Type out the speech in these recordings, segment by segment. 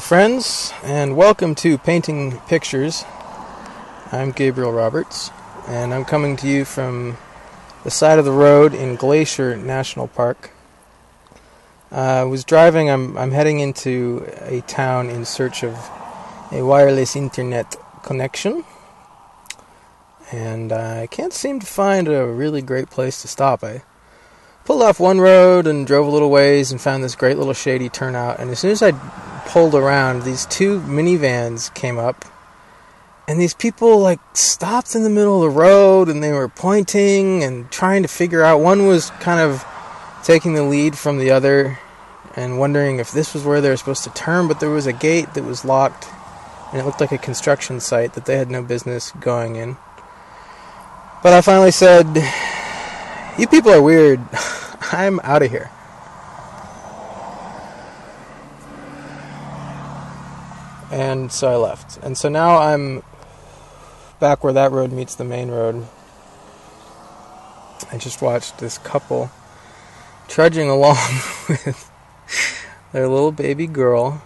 Friends, and welcome to Painting Pictures. I'm Gabriel Roberts, and I'm coming to you from the side of the road in Glacier National Park. Uh, I was driving, I'm, I'm heading into a town in search of a wireless internet connection, and I can't seem to find a really great place to stop. I pulled off one road and drove a little ways and found this great little shady turnout, and as soon as I pulled around, these two minivans came up, and these people like stopped in the middle of the road and they were pointing and trying to figure out. One was kind of taking the lead from the other and wondering if this was where they were supposed to turn, but there was a gate that was locked and it looked like a construction site that they had no business going in. But I finally said, You people are weird. I'm out of here. And so I left. And so now I'm back where that road meets the main road. I just watched this couple trudging along with their little baby girl.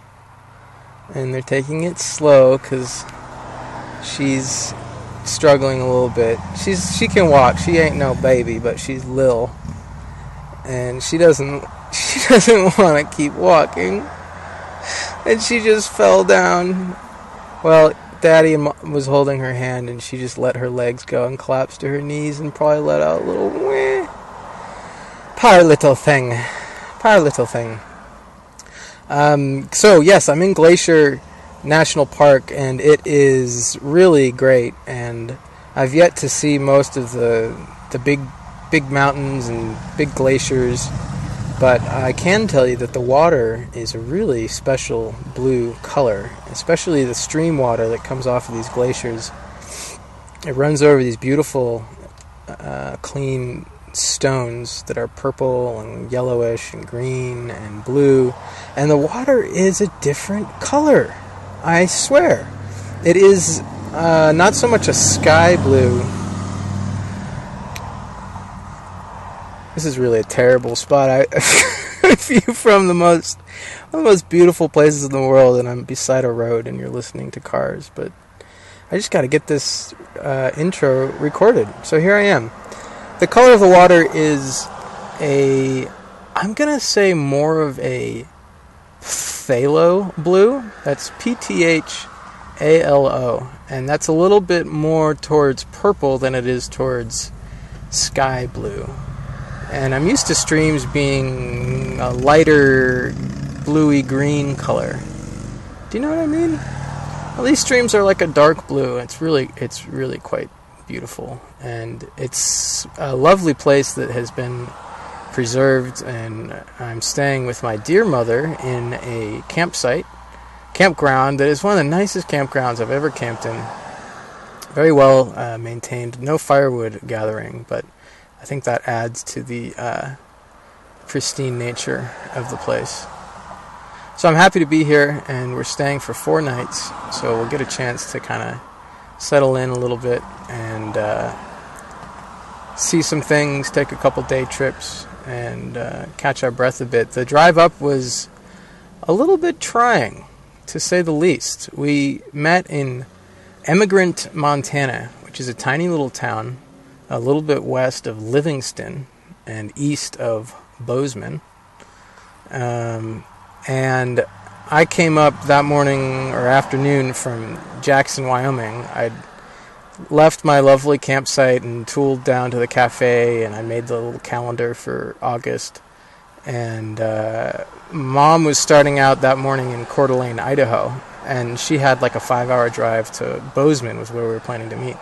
And they're taking it slow because she's struggling a little bit. She's she can walk. She ain't no baby, but she's lil, and she doesn't she doesn't want to keep walking and she just fell down. Well, Daddy was holding her hand, and she just let her legs go and collapsed to her knees and probably let out a little weh. Poor little thing. Poor little thing. Um, so, yes, I'm in Glacier National Park, and it is really great. And I've yet to see most of the the big big mountains and big glaciers but I can tell you that the water is a really special blue color, especially the stream water that comes off of these glaciers. It runs over these beautiful, uh, clean stones that are purple and yellowish and green and blue, and the water is a different color. I swear. It is uh, not so much a sky blue This is really a terrible spot. I view from the most one of the most beautiful places in the world, and I'm beside a road, and you're listening to cars. But I just got to get this uh, intro recorded. So here I am. The color of the water is a, I'm gonna say more of a phthalo blue. That's P T H A L O, and that's a little bit more towards purple than it is towards sky blue and I'm used to streams being a lighter bluey green color. Do you know what I mean? Well, these streams are like a dark blue. It's really, it's really quite beautiful, and it's a lovely place that has been preserved. And I'm staying with my dear mother in a campsite, campground that is one of the nicest campgrounds I've ever camped in. Very well uh, maintained, no firewood gathering, but I think that adds to the uh, pristine nature of the place. So I'm happy to be here, and we're staying for four nights, so we'll get a chance to kind of settle in a little bit and uh, see some things, take a couple day trips, and uh, catch our breath a bit. The drive up was a little bit trying, to say the least. We met in Emigrant, Montana, which is a tiny little town a little bit west of Livingston and east of Bozeman. Um, and I came up that morning or afternoon from Jackson, Wyoming. I'd left my lovely campsite and tooled down to the cafe, and I made the little calendar for August. And uh, mom was starting out that morning in Coeur d'Alene, Idaho, and she had like a five hour drive to Bozeman, was where we were planning to meet.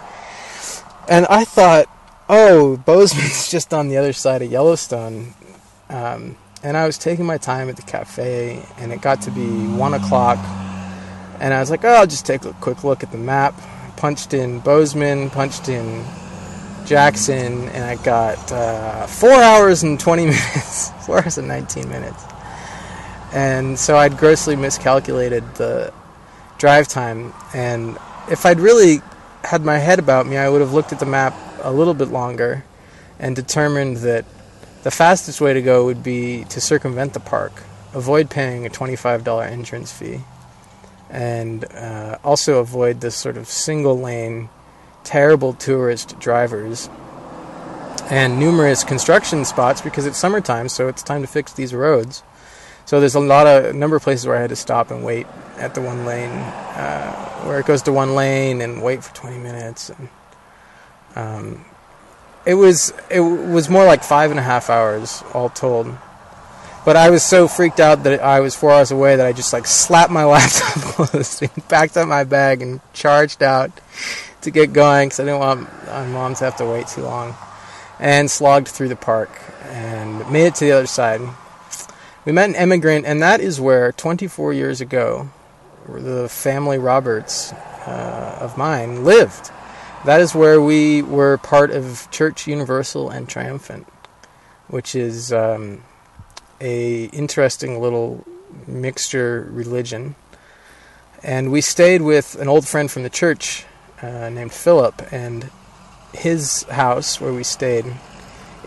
And I thought, oh, Bozeman's just on the other side of Yellowstone. Um, and I was taking my time at the cafe, and it got to be one o'clock. And I was like, oh, I'll just take a quick look at the map. Punched in Bozeman, punched in Jackson, and I got uh, four hours and 20 minutes, four hours and 19 minutes. And so I'd grossly miscalculated the drive time. And if I'd really had my head about me, I would have looked at the map a little bit longer and determined that the fastest way to go would be to circumvent the park, avoid paying a $25 entrance fee, and uh, also avoid this sort of single lane, terrible tourist drivers and numerous construction spots because it's summertime, so it's time to fix these roads. So there's a lot of number of places where I had to stop and wait at the one lane, uh, where it goes to one lane and wait for 20 minutes. And, um, it was it was more like five and a half hours all told. But I was so freaked out that I was four hours away that I just like slapped my laptop closed packed up my bag and charged out to get going because I didn't want my mom to have to wait too long. And slogged through the park and made it to the other side. We met an immigrant, and that is where 24 years ago, the family Roberts uh, of mine lived. That is where we were part of Church Universal and Triumphant, which is um, a interesting little mixture religion. And we stayed with an old friend from the church uh, named Philip, and his house where we stayed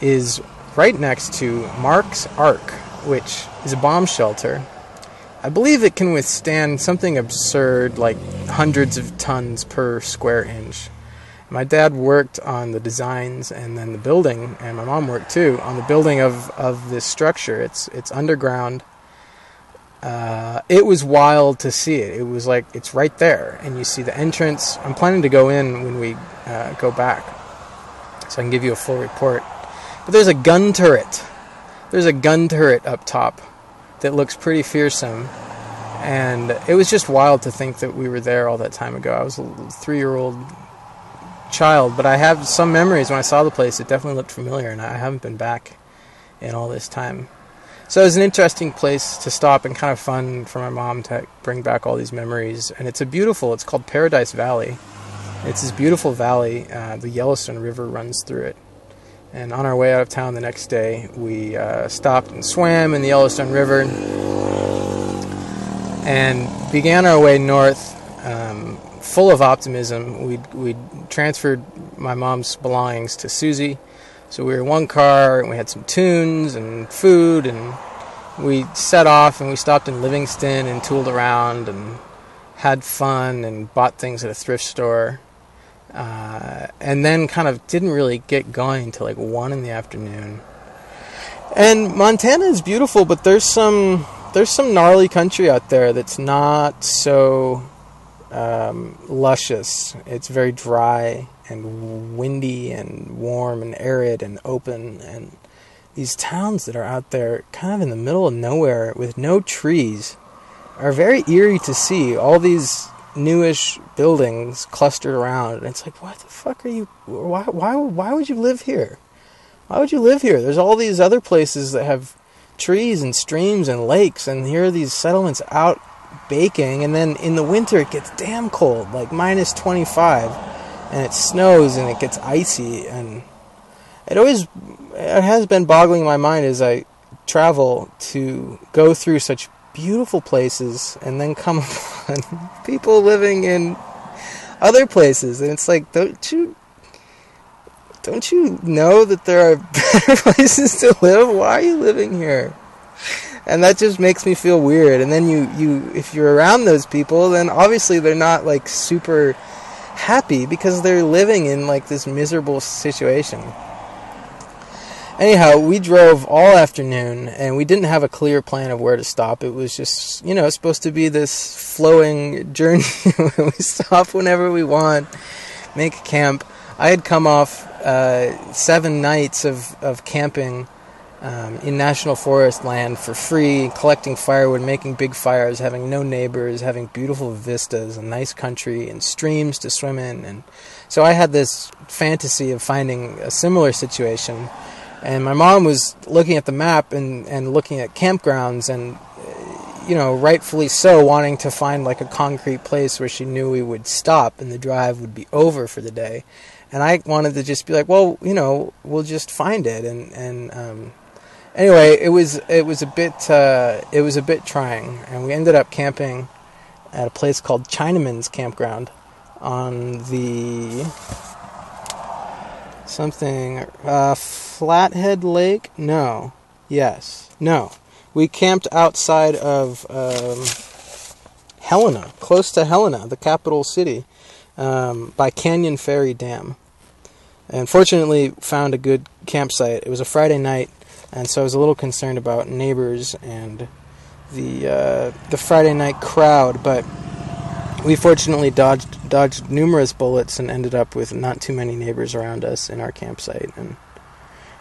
is right next to Mark's Ark, which is a bomb shelter. I believe it can withstand something absurd like hundreds of tons per square inch. My dad worked on the designs and then the building, and my mom worked too on the building of, of this structure. It's it's underground. Uh, it was wild to see it. It was like it's right there, and you see the entrance. I'm planning to go in when we uh, go back, so I can give you a full report. But there's a gun turret. There's a gun turret up top that looks pretty fearsome, and it was just wild to think that we were there all that time ago. I was a three-year-old child, but I have some memories when I saw the place. It definitely looked familiar, and I haven't been back in all this time. So it was an interesting place to stop and kind of fun for my mom to bring back all these memories. And it's a beautiful. It's called Paradise Valley. It's this beautiful valley. Uh, the Yellowstone River runs through it. And on our way out of town the next day, we uh, stopped and swam in the Yellowstone River and began our way north. Um, full of optimism. We we transferred my mom's belongings to Susie, so we were in one car and we had some tunes and food and we set off and we stopped in Livingston and tooled around and had fun and bought things at a thrift store. Uh, and then kind of didn't really get going till like one in the afternoon. And Montana is beautiful, but there's some there's some gnarly country out there that's not so um, luscious. It's very dry and windy and warm and arid and open. And these towns that are out there, kind of in the middle of nowhere with no trees, are very eerie to see. All these newish buildings clustered around, and it's like, what the fuck are you? Why? Why? Why would you live here? Why would you live here? There's all these other places that have trees and streams and lakes, and here are these settlements out baking, and then in the winter it gets damn cold, like minus 25, and it snows and it gets icy, and it always it has been boggling my mind as I travel to go through such beautiful places and then come upon people living in other places, and it's like, don't you don't you know that there are better places to live? Why are you living here? and that just makes me feel weird. And then you, you, if you're around those people, then obviously they're not like super happy because they're living in like this miserable situation. Anyhow, we drove all afternoon and we didn't have a clear plan of where to stop. It was just, you know, supposed to be this flowing journey. we stop whenever we want, make camp. I had come off uh, seven nights of, of camping um, in national forest land for free, collecting firewood, making big fires, having no neighbors, having beautiful vistas, a nice country, and streams to swim in. And so I had this fantasy of finding a similar situation. And my mom was looking at the map and, and looking at campgrounds and, you know, rightfully so, wanting to find like a concrete place where she knew we would stop and the drive would be over for the day. And I wanted to just be like, well, you know, we'll just find it. And, and um, anyway, it was it was a bit uh, it was a bit trying, and we ended up camping at a place called Chinaman's Campground on the something uh, Flathead Lake. No, yes, no. We camped outside of um, Helena, close to Helena, the capital city, um, by Canyon Ferry Dam. And fortunately, found a good campsite. It was a Friday night, and so I was a little concerned about neighbors and the uh, the Friday night crowd, but we fortunately dodged dodged numerous bullets and ended up with not too many neighbors around us in our campsite and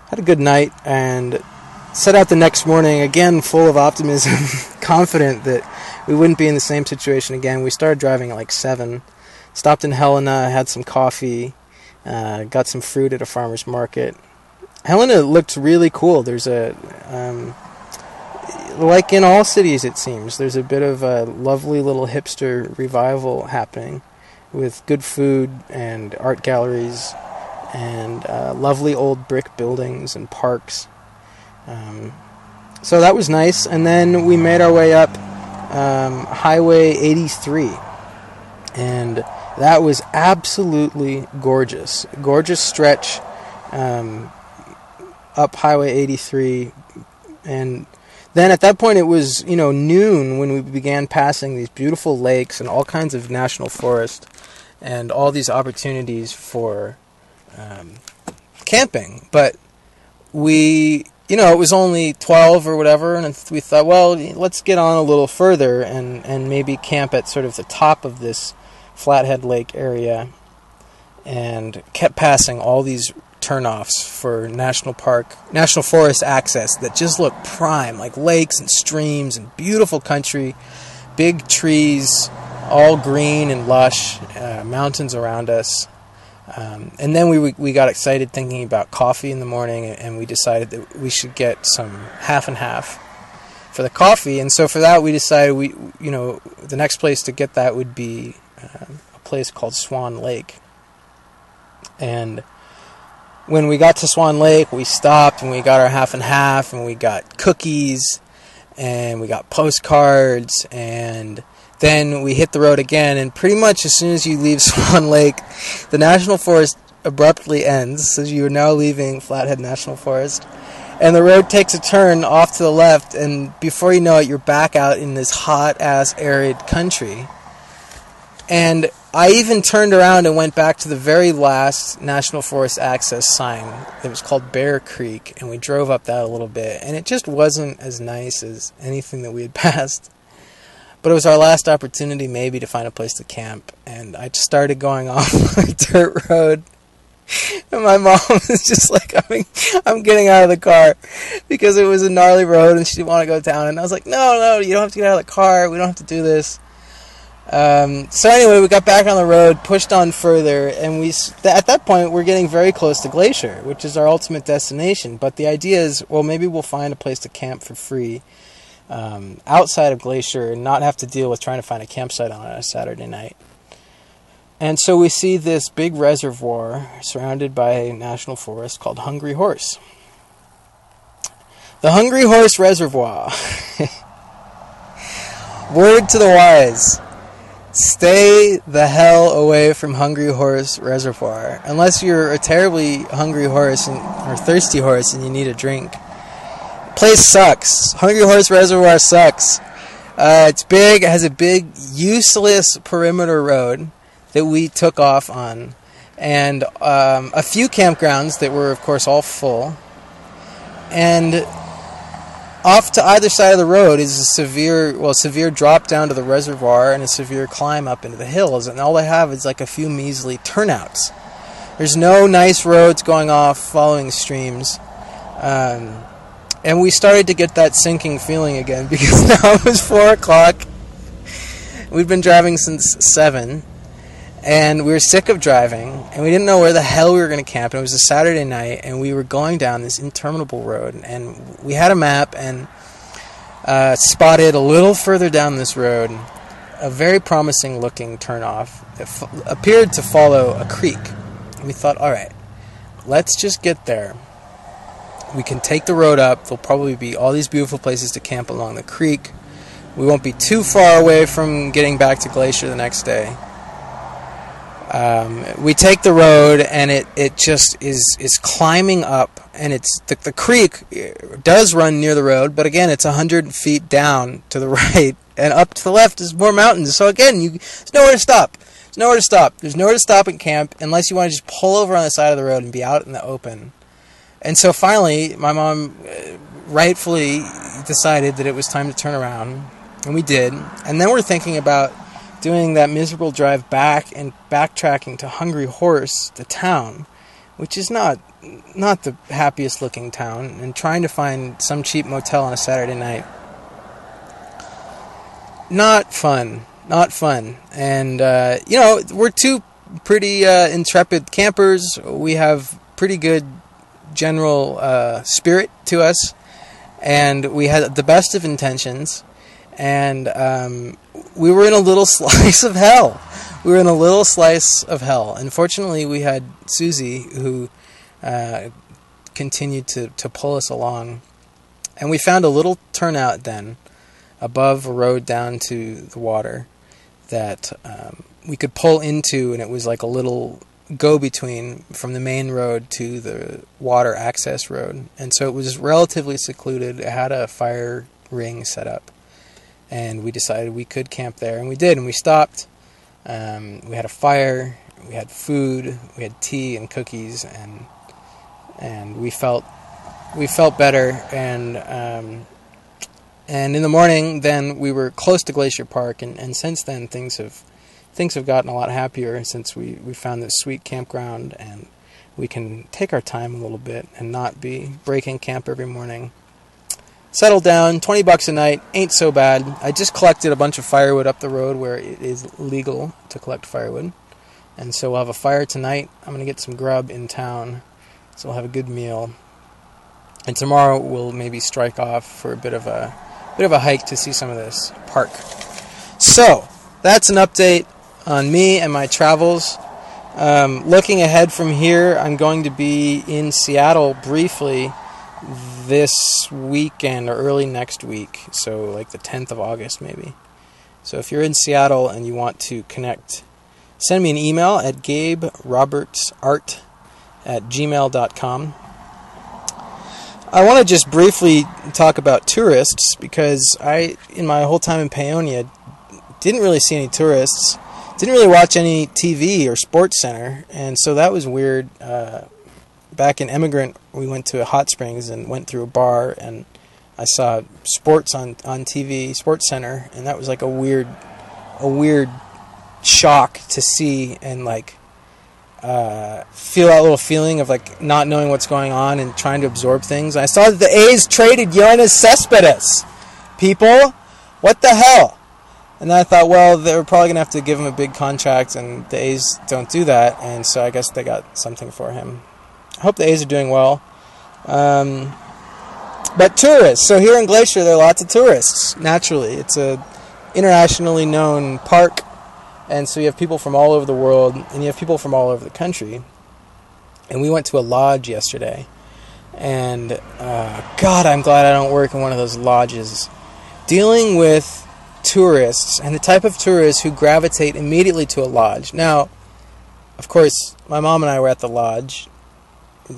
had a good night and set out the next morning again full of optimism, confident that we wouldn't be in the same situation again. We started driving at like seven, stopped in Helena, had some coffee, uh, got some fruit at a farmer's market. Helena looked really cool. There's a um, like in all cities, it seems, there's a bit of a lovely little hipster revival happening with good food and art galleries and uh, lovely old brick buildings and parks. Um, so that was nice. And then we made our way up um, Highway 83. And that was absolutely gorgeous. Gorgeous stretch um, up Highway 83. And then at that point it was you know noon when we began passing these beautiful lakes and all kinds of national forest and all these opportunities for um, camping. But we you know it was only 12 or whatever and we thought well let's get on a little further and and maybe camp at sort of the top of this flathead lake area and kept passing all these turnoffs for national park, national forest access that just look prime, like lakes and streams and beautiful country, big trees, all green and lush, uh, mountains around us. Um, and then we we got excited thinking about coffee in the morning, and we decided that we should get some half and half for the coffee. And so for that, we decided we you know the next place to get that would be uh, a place called Swan Lake, and when we got to Swan Lake, we stopped and we got our half and half, and we got cookies, and we got postcards, and then we hit the road again. And pretty much as soon as you leave Swan Lake, the national forest abruptly ends. So you are now leaving Flathead National Forest, and the road takes a turn off to the left, and before you know it, you're back out in this hot ass arid country. And I even turned around and went back to the very last National Forest access sign. It was called Bear Creek, and we drove up that a little bit, and it just wasn't as nice as anything that we had passed. But it was our last opportunity, maybe, to find a place to camp, and I just started going off a dirt road. And my mom was just like, I'm, I'm getting out of the car because it was a gnarly road and she didn't want to go down. And I was like, no, no, you don't have to get out of the car. We don't have to do this. Um, so anyway, we got back on the road, pushed on further, and we at that point we're getting very close to Glacier, which is our ultimate destination. But the idea is, well, maybe we'll find a place to camp for free um, outside of Glacier and not have to deal with trying to find a campsite on a Saturday night. And so we see this big reservoir surrounded by a national forest called Hungry Horse. The Hungry Horse Reservoir. Word to the wise Stay the hell away from Hungry Horse Reservoir. Unless you're a terribly hungry horse and, or thirsty horse and you need a drink. Place sucks. Hungry Horse Reservoir sucks. Uh, it's big, it has a big, useless perimeter road that we took off on. And um, a few campgrounds that were, of course, all full. And off to either side of the road is a severe, well, severe drop down to the reservoir and a severe climb up into the hills, and all they have is like a few measly turnouts. There's no nice roads going off following streams. Um, and we started to get that sinking feeling again because now it was 4 o'clock. We'd been driving since 7 and we were sick of driving and we didn't know where the hell we were going to camp and it was a saturday night and we were going down this interminable road and we had a map and uh, spotted a little further down this road a very promising looking turnoff that f- appeared to follow a creek and we thought all right let's just get there we can take the road up there'll probably be all these beautiful places to camp along the creek we won't be too far away from getting back to glacier the next day um, we take the road and it, it just is is climbing up and it's the, the creek does run near the road but again it's 100 feet down to the right and up to the left is more mountains. So again, you there's nowhere to stop. There's nowhere to stop. There's nowhere to stop at camp unless you want to just pull over on the side of the road and be out in the open. And so finally, my mom uh, rightfully decided that it was time to turn around, and we did. And then we're thinking about doing that miserable drive back and backtracking to Hungry Horse, the town, which is not not the happiest looking town, and trying to find some cheap motel on a Saturday night. Not fun, not fun. And uh, you know, we're two pretty uh, intrepid campers. We have pretty good general uh, spirit to us, and we had the best of intentions, and um, we were in a little slice of hell. We were in a little slice of hell. Unfortunately, we had Susie who uh, continued to, to pull us along, and we found a little turnout then above a road down to the water that um, we could pull into, and it was like a little go between from the main road to the water access road. And so it was relatively secluded. It had a fire ring set up. And we decided we could camp there, and we did. And we stopped. Um, we had a fire, we had food, we had tea and cookies, and and we felt we felt better. And um, and in the morning, then we were close to Glacier Park, and, and since then things have things have gotten a lot happier since we, we found this sweet campground and we can take our time a little bit and not be breaking camp every morning. Settle down, 20 bucks a night, ain't so bad. I just collected a bunch of firewood up the road where it is legal to collect firewood. And so we'll have a fire tonight. I'm going to get some grub in town. So we'll have a good meal. And tomorrow we'll maybe strike off for a bit of a bit of a hike to see some of this park. So, that's an update on me and my travels. Um, looking ahead from here, I'm going to be in Seattle briefly this weekend or early next week, so like the 10th of August maybe. So if you're in Seattle and you want to connect, send me an email at gaberobertsart at gmail.com. I want to just briefly talk about tourists because I, in my whole time in Paonia, didn't really see any tourists didn't really watch any TV or Sports Center, and so that was weird. Uh, back in Emigrant, we went to Hot Springs and went through a bar, and I saw sports on on TV, Sports Center, and that was like a weird, a weird shock to see and like uh, feel that little feeling of like not knowing what's going on and trying to absorb things. I saw that the A's traded Yoenis Cespedes. People, what the hell? And then I thought, well, they're probably going to have to give him a big contract, and the A's don't do that, and so I guess they got something for him. I hope the A's are doing well. Um, but tourists. So here in Glacier, there are lots of tourists. Naturally, it's a internationally known park, and so you have people from all over the world, and you have people from all over the country. And we went to a lodge yesterday, and uh, God, I'm glad I don't work in one of those lodges. Dealing with tourists and the type of tourists who gravitate immediately to a lodge. Now, of course, my mom and I were at the lodge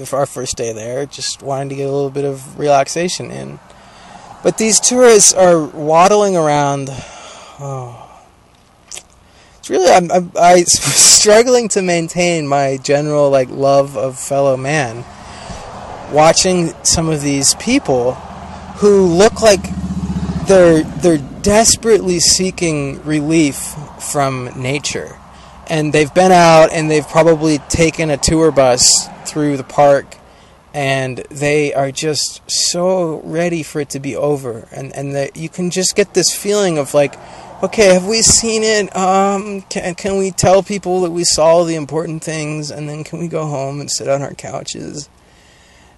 for our first day there, just wanting to get a little bit of relaxation in. But these tourists are waddling around. Oh, it's really I'm, I'm, I'm struggling to maintain my general like love of fellow man. Watching some of these people who look like they're they're desperately seeking relief from nature. And they've been out and they've probably taken a tour bus through the park and they are just so ready for it to be over. And and that you can just get this feeling of like okay have we seen it? Um can, can we tell people that we saw the important things and then can we go home and sit on our couches?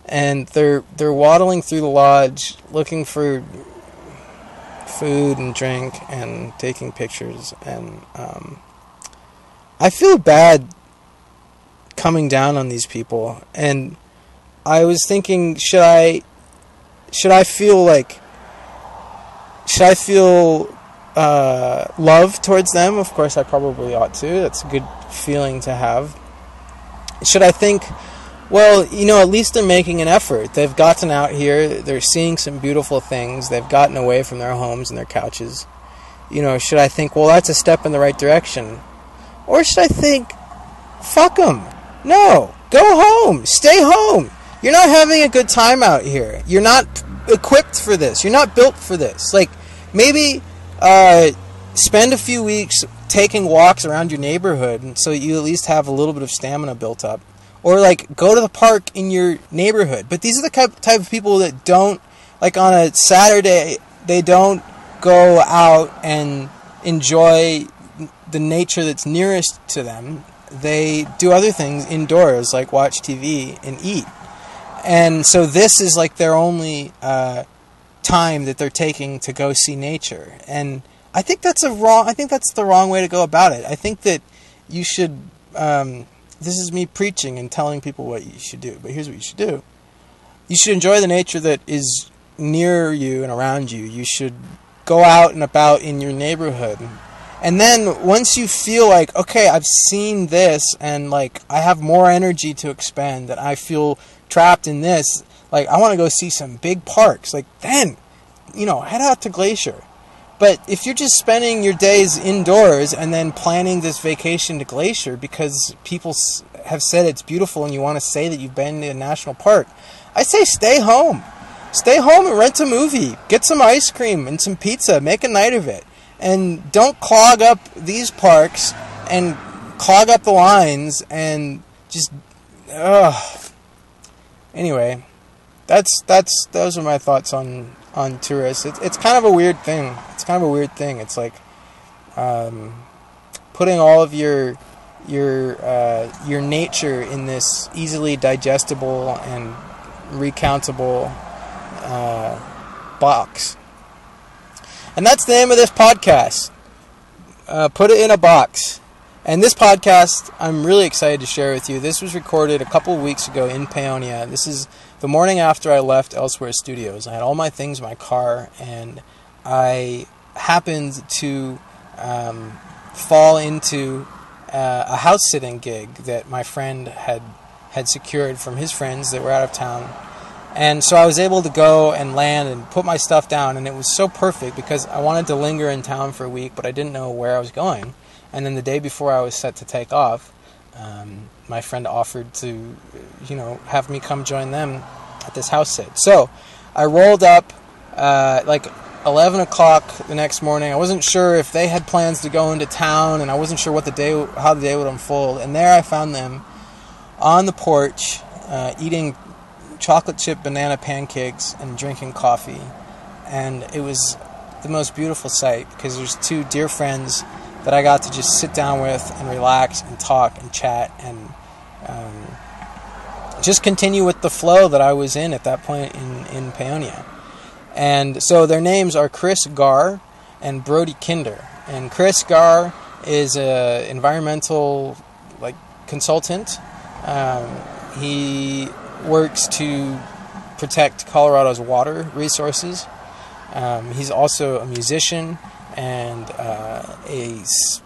And they're they're waddling through the lodge looking for food and drink and taking pictures. And um, I feel bad coming down on these people. And I was thinking, should I, should I feel like, should I feel uh, love towards them? Of course, I probably ought to. That's a good feeling to have. Should I think? Well, you know, at least they're making an effort. They've gotten out here, they're seeing some beautiful things, they've gotten away from their homes and their couches, you know, should I think, well, that's a step in the right direction? Or should I think, fuck them? No, go home, stay home. You're not having a good time out here. You're not equipped for this. You're not built for this. Like, maybe uh, spend a few weeks taking walks around your neighborhood so you at least have a little bit of stamina built up. Or, like, go to the park in your neighborhood. But these are the type of people that don't, like, on a Saturday, they don't go out and enjoy the nature that's nearest to them. They do other things indoors, like watch TV and eat. And so this is like their only uh, time that they're taking to go see nature. And I think that's a wrong. I think that's the wrong way to go about it. I think that you should. Um, this is me preaching and telling people what you should do. But here's what you should do. You should enjoy the nature that is near you and around you. You should go out and about in your neighborhood. And then once you feel like, okay, I've seen this and like I have more energy to expend, that I feel trapped in this, like I want to go see some big parks, like then, you know, head out to Glacier. But if you're just spending your days indoors and then planning this vacation to Glacier because people have said it's beautiful and you want to say that you've been to a national park, I say stay home. Stay home and rent a movie. Get some ice cream and some pizza. Make a night of it. And don't clog up these parks and clog up the lines and just ugh. Anyway, that's that's those are my thoughts on on tourists. It's it's kind of a weird thing. It's kind of a weird thing. It's like um, putting all of your your uh, your nature in this easily digestible and recountable uh, box. And that's the name of this podcast. Uh, put it in a box. And this podcast, I'm really excited to share with you. This was recorded a couple weeks ago in Paonia. This is the morning after I left Elsewhere Studios. I had all my things in my car, and I happened to um, fall into uh, a house sitting gig that my friend had had secured from his friends that were out of town and so I was able to go and land and put my stuff down, and it was so perfect because I wanted to linger in town for a week, but I didn't know where I was going. And then the day before I was set to take off, um, my friend offered to, you know, have me come join them at this house sit. So I rolled up uh, like 11 o'clock the next morning. I wasn't sure if they had plans to go into town, and I wasn't sure what the day, how the day would unfold. And there I found them on the porch, uh, eating chocolate chip banana pancakes and drinking coffee. And it was the most beautiful sight because there's two dear friends that I got to just sit down with and relax and talk and chat and um, just continue with the flow that I was in at that point in, in Paonia. And so their names are Chris Garre and Brodie Kinder. And Chris Garre is an environmental like consultant. Um, he works to protect Colorado's water resources. Um, he's also a musician and uh, a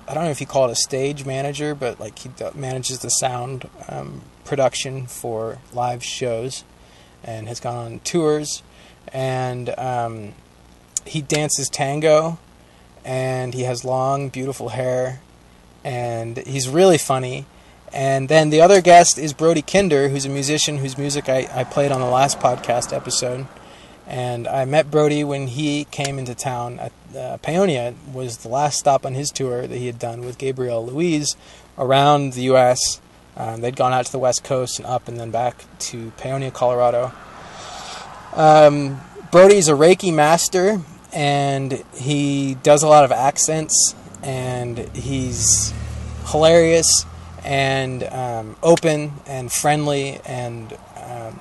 I don't know if you call it a stage manager, but like he manages the sound um, production for live shows, and has gone on tours, and um, he dances tango, and he has long, beautiful hair, and he's really funny. And then the other guest is Brodie Kinder, who's a musician whose music I, I played on the last podcast episode. And I met Brodie when he came into town. At, uh, Paonia was the last stop on his tour that he had done with Gabriel Louise around the U.S. Um, they'd gone out to the West Coast and up and then back to Paonia, Colorado. Um, Brodie's a Reiki master and he does a lot of accents and he's hilarious and um, open and friendly and um,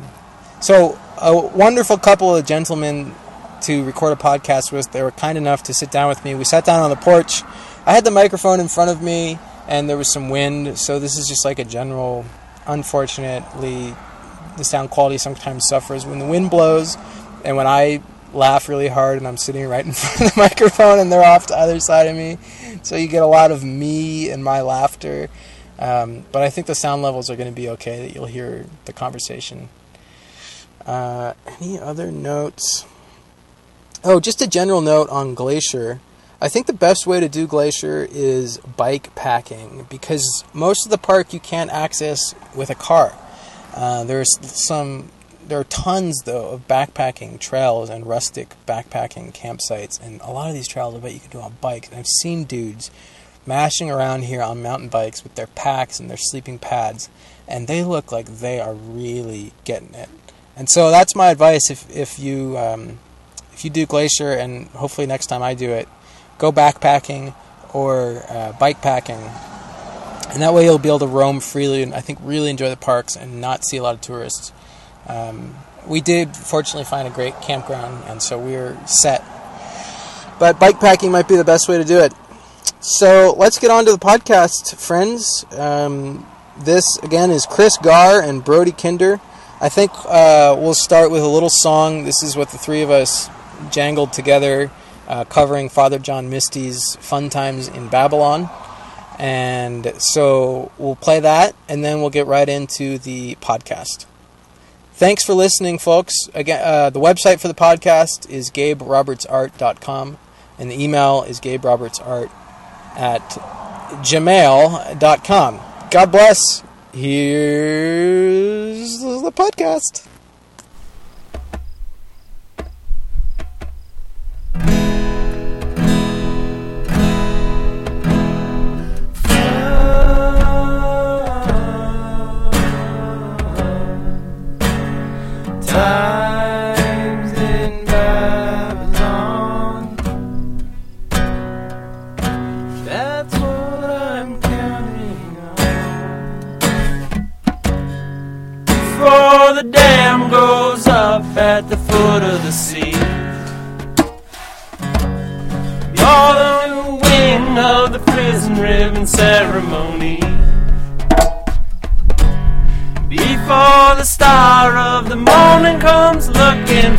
so a wonderful couple of gentlemen to record a podcast with. They were kind enough to sit down with me. We sat down on the porch. I had the microphone in front of me, and there was some wind. So this is just like a general. Unfortunately, the sound quality sometimes suffers when the wind blows, and when I laugh really hard and I'm sitting right in front of the microphone and they're off to either side of me. So you get a lot of me and my laughter. Um, but I think the sound levels are going to be okay, that you'll hear the conversation. Uh, any other notes? Oh, just a general note on Glacier. I think the best way to do Glacier is bike packing because most of the park you can't access with a car. Uh, there's some, there are tons though of backpacking trails and rustic backpacking campsites, and a lot of these trails I bet you can do on bikes. And I've seen dudes mashing around here on mountain bikes with their packs and their sleeping pads, and they look like they are really getting it. And so that's my advice if if you um, if you do Glacier, and hopefully next time I do it go backpacking or uh, bike packing. And that way you'll be able to roam freely and I think really enjoy the parks and not see a lot of tourists. Um, we did fortunately find a great campground and so we are set. But bike packing might be the best way to do it. So let's get on to the podcast, friends. Um, this again is Chris Garre and Brodie Kinder. I think uh, we'll start with a little song. This is what the three of us jangled together uh, covering Father John Misty's Fun Times in Babylon. And so we'll play that and then we'll get right into the podcast. Thanks for listening, folks. Again, uh, the website for the podcast is gaberobertsart.com and the email is gaberobertsart at gmail.com. God bless. Here's the podcast.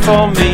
For me.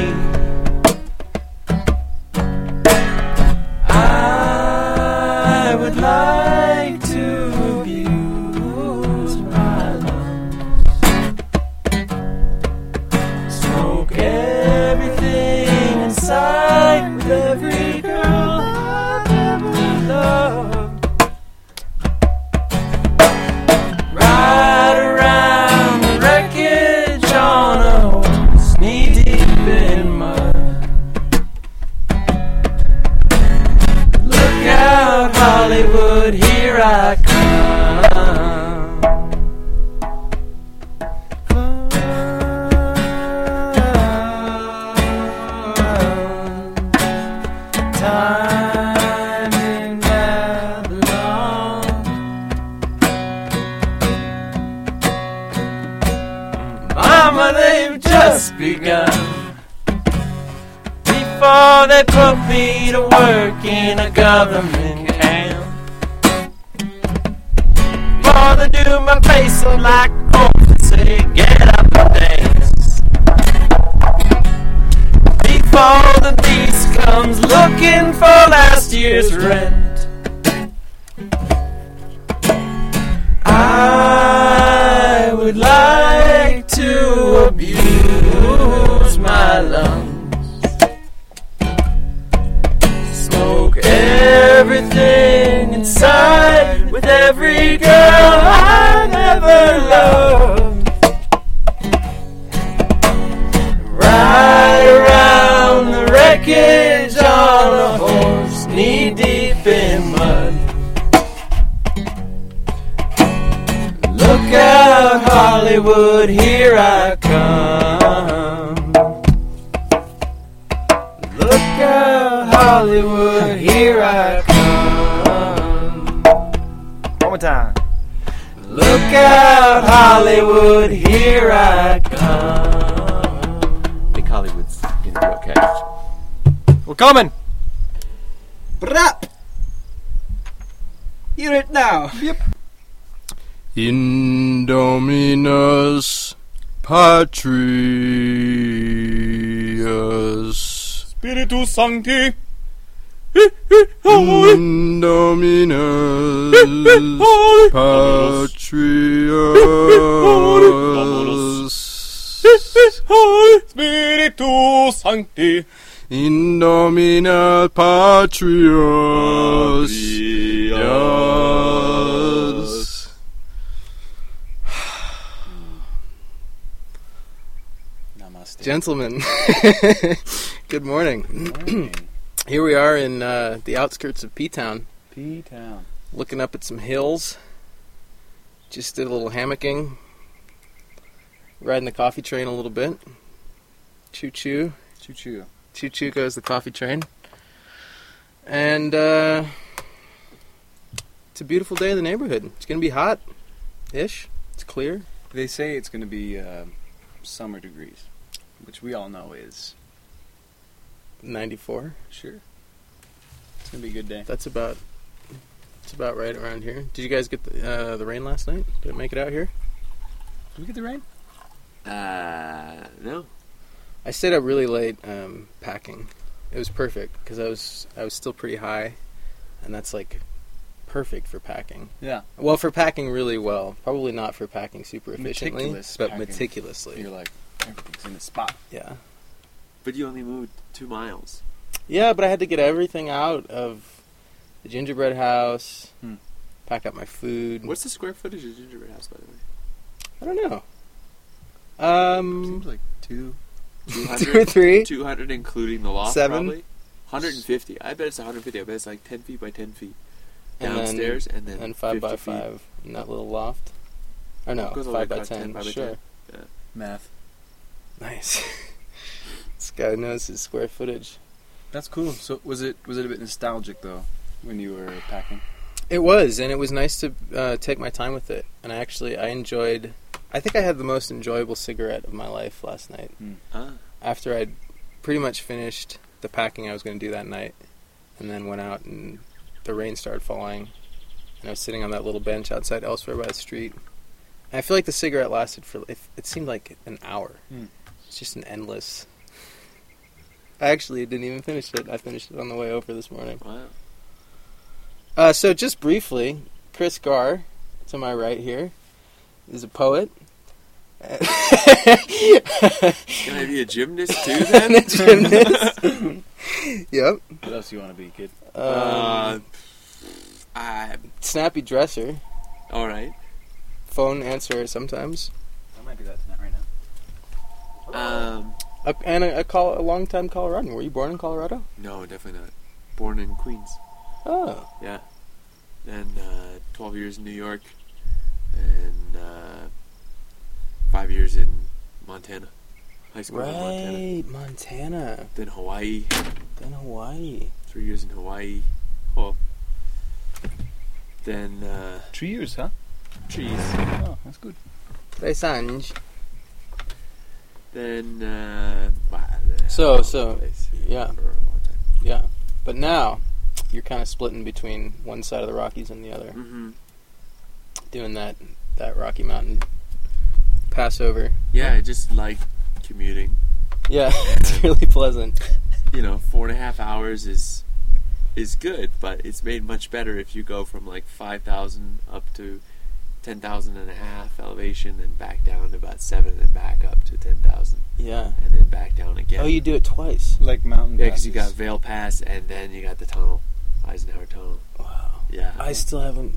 Hollywood, here I come. One more time. Look out, Hollywood, here I come. Big Hollywood's getting broadcast. We're coming. Brap. Hear it now. Yep. Indominus Patrius Spiritus Sancti. Indominus Patrius Spiritus Sancti. in nomine Patrios. Yes. Namaste. Gentlemen, good morning. Morning. Here we are in uh, the outskirts of P Town, P Town. looking up at some hills. Just did a little hammocking, riding the coffee train a little bit. Choo choo. Choo choo. Choo choo goes the coffee train. And uh, it's a beautiful day in the neighborhood. It's going to be hot ish. It's clear. They say it's going to be uh, summer degrees, which we all know is 94. sure. It's going to be a good day. That's about it's about right around here. Did you guys get the, uh, the rain last night? Did it make it out here? Did we get the rain? Uh, no. I stayed up really late um, packing. It was perfect because I was I was still pretty high, and that's like perfect for packing. Yeah. Well, for packing really well. Probably not for packing super efficiently, Meticulous but packing. meticulously. You're like, everything's in the spot. Yeah. But you only moved two miles. Yeah, but I had to get everything out of the gingerbread house, Hmm. pack up my food. What's the square footage of Gingerbread House, by the way? I don't know. Um, Seems like two. two or three. 200 including the loft, Seven. probably? 150. I bet it's 150. I bet it's like 10 feet by 10 feet. And then- Downstairs, and then, and five by 50 feet. five in that little loft. Or no, It goes all the five by ten. 10, by sure. 10. Math. Nice. this guy knows his square footage. That's cool. So was it was it a bit nostalgic though when you were packing? It was, and it was nice to uh, take my time with it. And I actually, I enjoyed. I think I had the most enjoyable cigarette of my life last night. Ah. After I'd pretty much finished the packing I was going to do that night, and then went out and the rain started falling, and I was sitting on that little bench outside elsewhere by the street. And I feel like the cigarette lasted for. It, it seemed like an hour. Hmm. It's just an endless. I actually didn't even finish it. I finished it on the way over this morning. Wow. Uh, so just briefly, Chris Garre, to my right here, is a poet. Can I be a gymnast too then? a gymnast. yep. What else do you want to be, kid? Um, uh, I, snappy dresser, all right. phone answerer sometimes, I might do that tonight right now. Um, a, and a, a, col- a long-time Coloradan. Were you born in Colorado? no, definitely not. Born in Queens. Oh, Yeah. Then uh, 12 years in New York, and uh, five years in Montana. High school in Montana. right, Montana, Then Hawaii. then Hawaii. Three years in Hawaii. Well, then uh, Two years, huh? trees. Oh, that's good. Tres años. Then uh, So- so, yeah. for a long time. Yeah, but now you're kind of splitting between one side of the Rockies and the other, hmm doing that that Rocky Mountain Passover. Yeah, I just like commuting. Yeah, it's really pleasant. You know, four and a half hours is is good, but it's made much better if you go from like five thousand up to ten thousand and a half elevation, and back down to about seven, and then back up to ten thousand, Yeah. and then back down again. Oh, you do it twice. Like mountain. Yeah, because you got passes. Vail Pass, and then you got the tunnel, Eisenhower Tunnel. Wow. Yeah. I still haven't.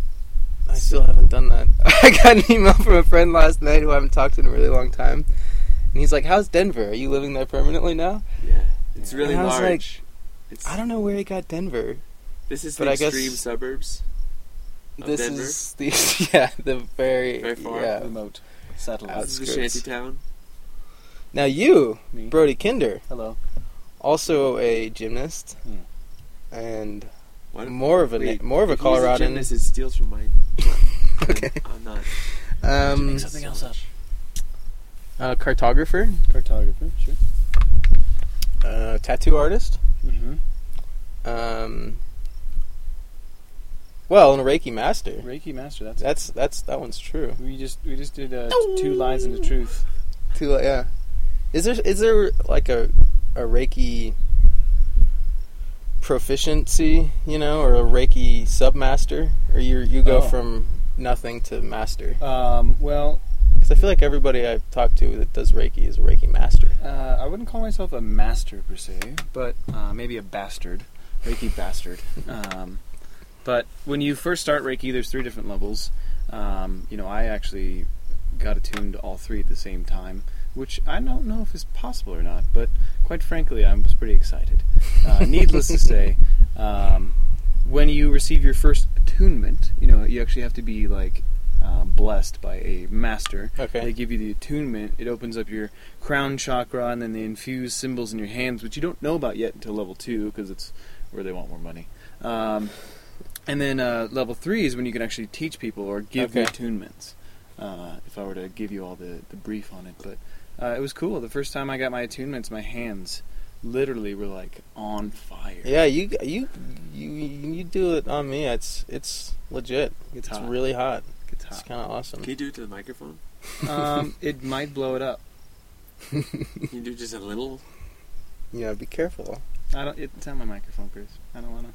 I still haven't done that. I got an email from a friend last night who I haven't talked to in a really long time, and he's like, "How's Denver? Are you living there permanently now?" yeah. It's Yeah. really And I was large. it's, I don't know where he got Denver. This is but the I guess- extreme suburbs. Of this Denver? is the yeah the very, Very far. yeah. remote satellite. This is the shanty town. Now you, Me. Brodie Kinder, Hello. also a gymnast, Hmm. and What? more of a Wait, more of a if he's a Coloradan. gymnast, it steals from mine. Okay. I'm not. Um, something else up. uh, cartographer, Cartographer, sure. uh, tattoo artist. Mm-hmm. Um, well, and a Reiki master. Reiki master. That's That's that's that one's true. we just we just did uh, two lies and the truth. Two, yeah. Is there is there like a a Reiki proficiency, you know, or a Reiki submaster, or you you go Oh. from nothing to master? Um, well, Because I feel like everybody I've talked to that does Reiki is a Reiki master. Uh, I wouldn't call myself a master per se, but uh, maybe a bastard, Reiki bastard. Um, but when you first start Reiki, there's three different levels. Um, you know, I actually got attuned to all three at the same time, which I don't know if is possible or not. But quite frankly, I was pretty excited. Uh, needless to say, um, when you receive your first attunement, you know, you actually have to be like uh, blessed by a master. Okay. They give you the attunement. It opens up your crown chakra, and then they infuse symbols in your hands, which you don't know about yet until level two, because it's where they want more money. Um, and then uh, level three is when you can actually teach people or give Okay. the attunements. Uh, if I were to give you all the, the brief on it, but uh, it was cool. The first time I got my attunements, my hands literally were like on fire. Yeah, you you you you do it on me. It's it's legit. It's It's hot. really hot. It's hot. It's kind of awesome. Can you do it to the microphone? um, it might blow it up. Can you do just a little? Yeah, be careful. I don't. It's on my microphone, Chris. I don't want to.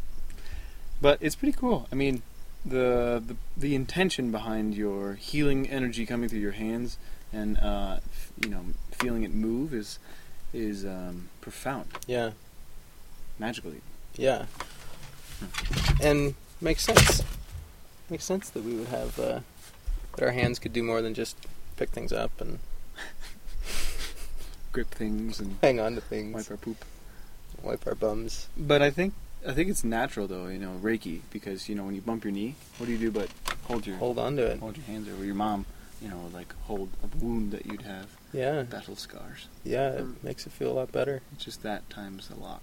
But it's pretty cool. I mean, the, the the intention behind your healing energy coming through your hands and uh, f- you know feeling it move is is um, profound, Yeah, Magically. yeah, and makes sense. Makes sense that we would have uh, that our hands could do more than just pick things up and Grip things and hang on to things, wipe our poop. wipe our bums. But I think I think it's natural though, you know, Reiki because you know when you bump your knee, what do you do but hold your Hold on to it. hold your hands over your mom, you know, like hold a wound that you'd have, Yeah, battle scars. yeah, it Mm. makes it feel a lot better. It's just that times a lot.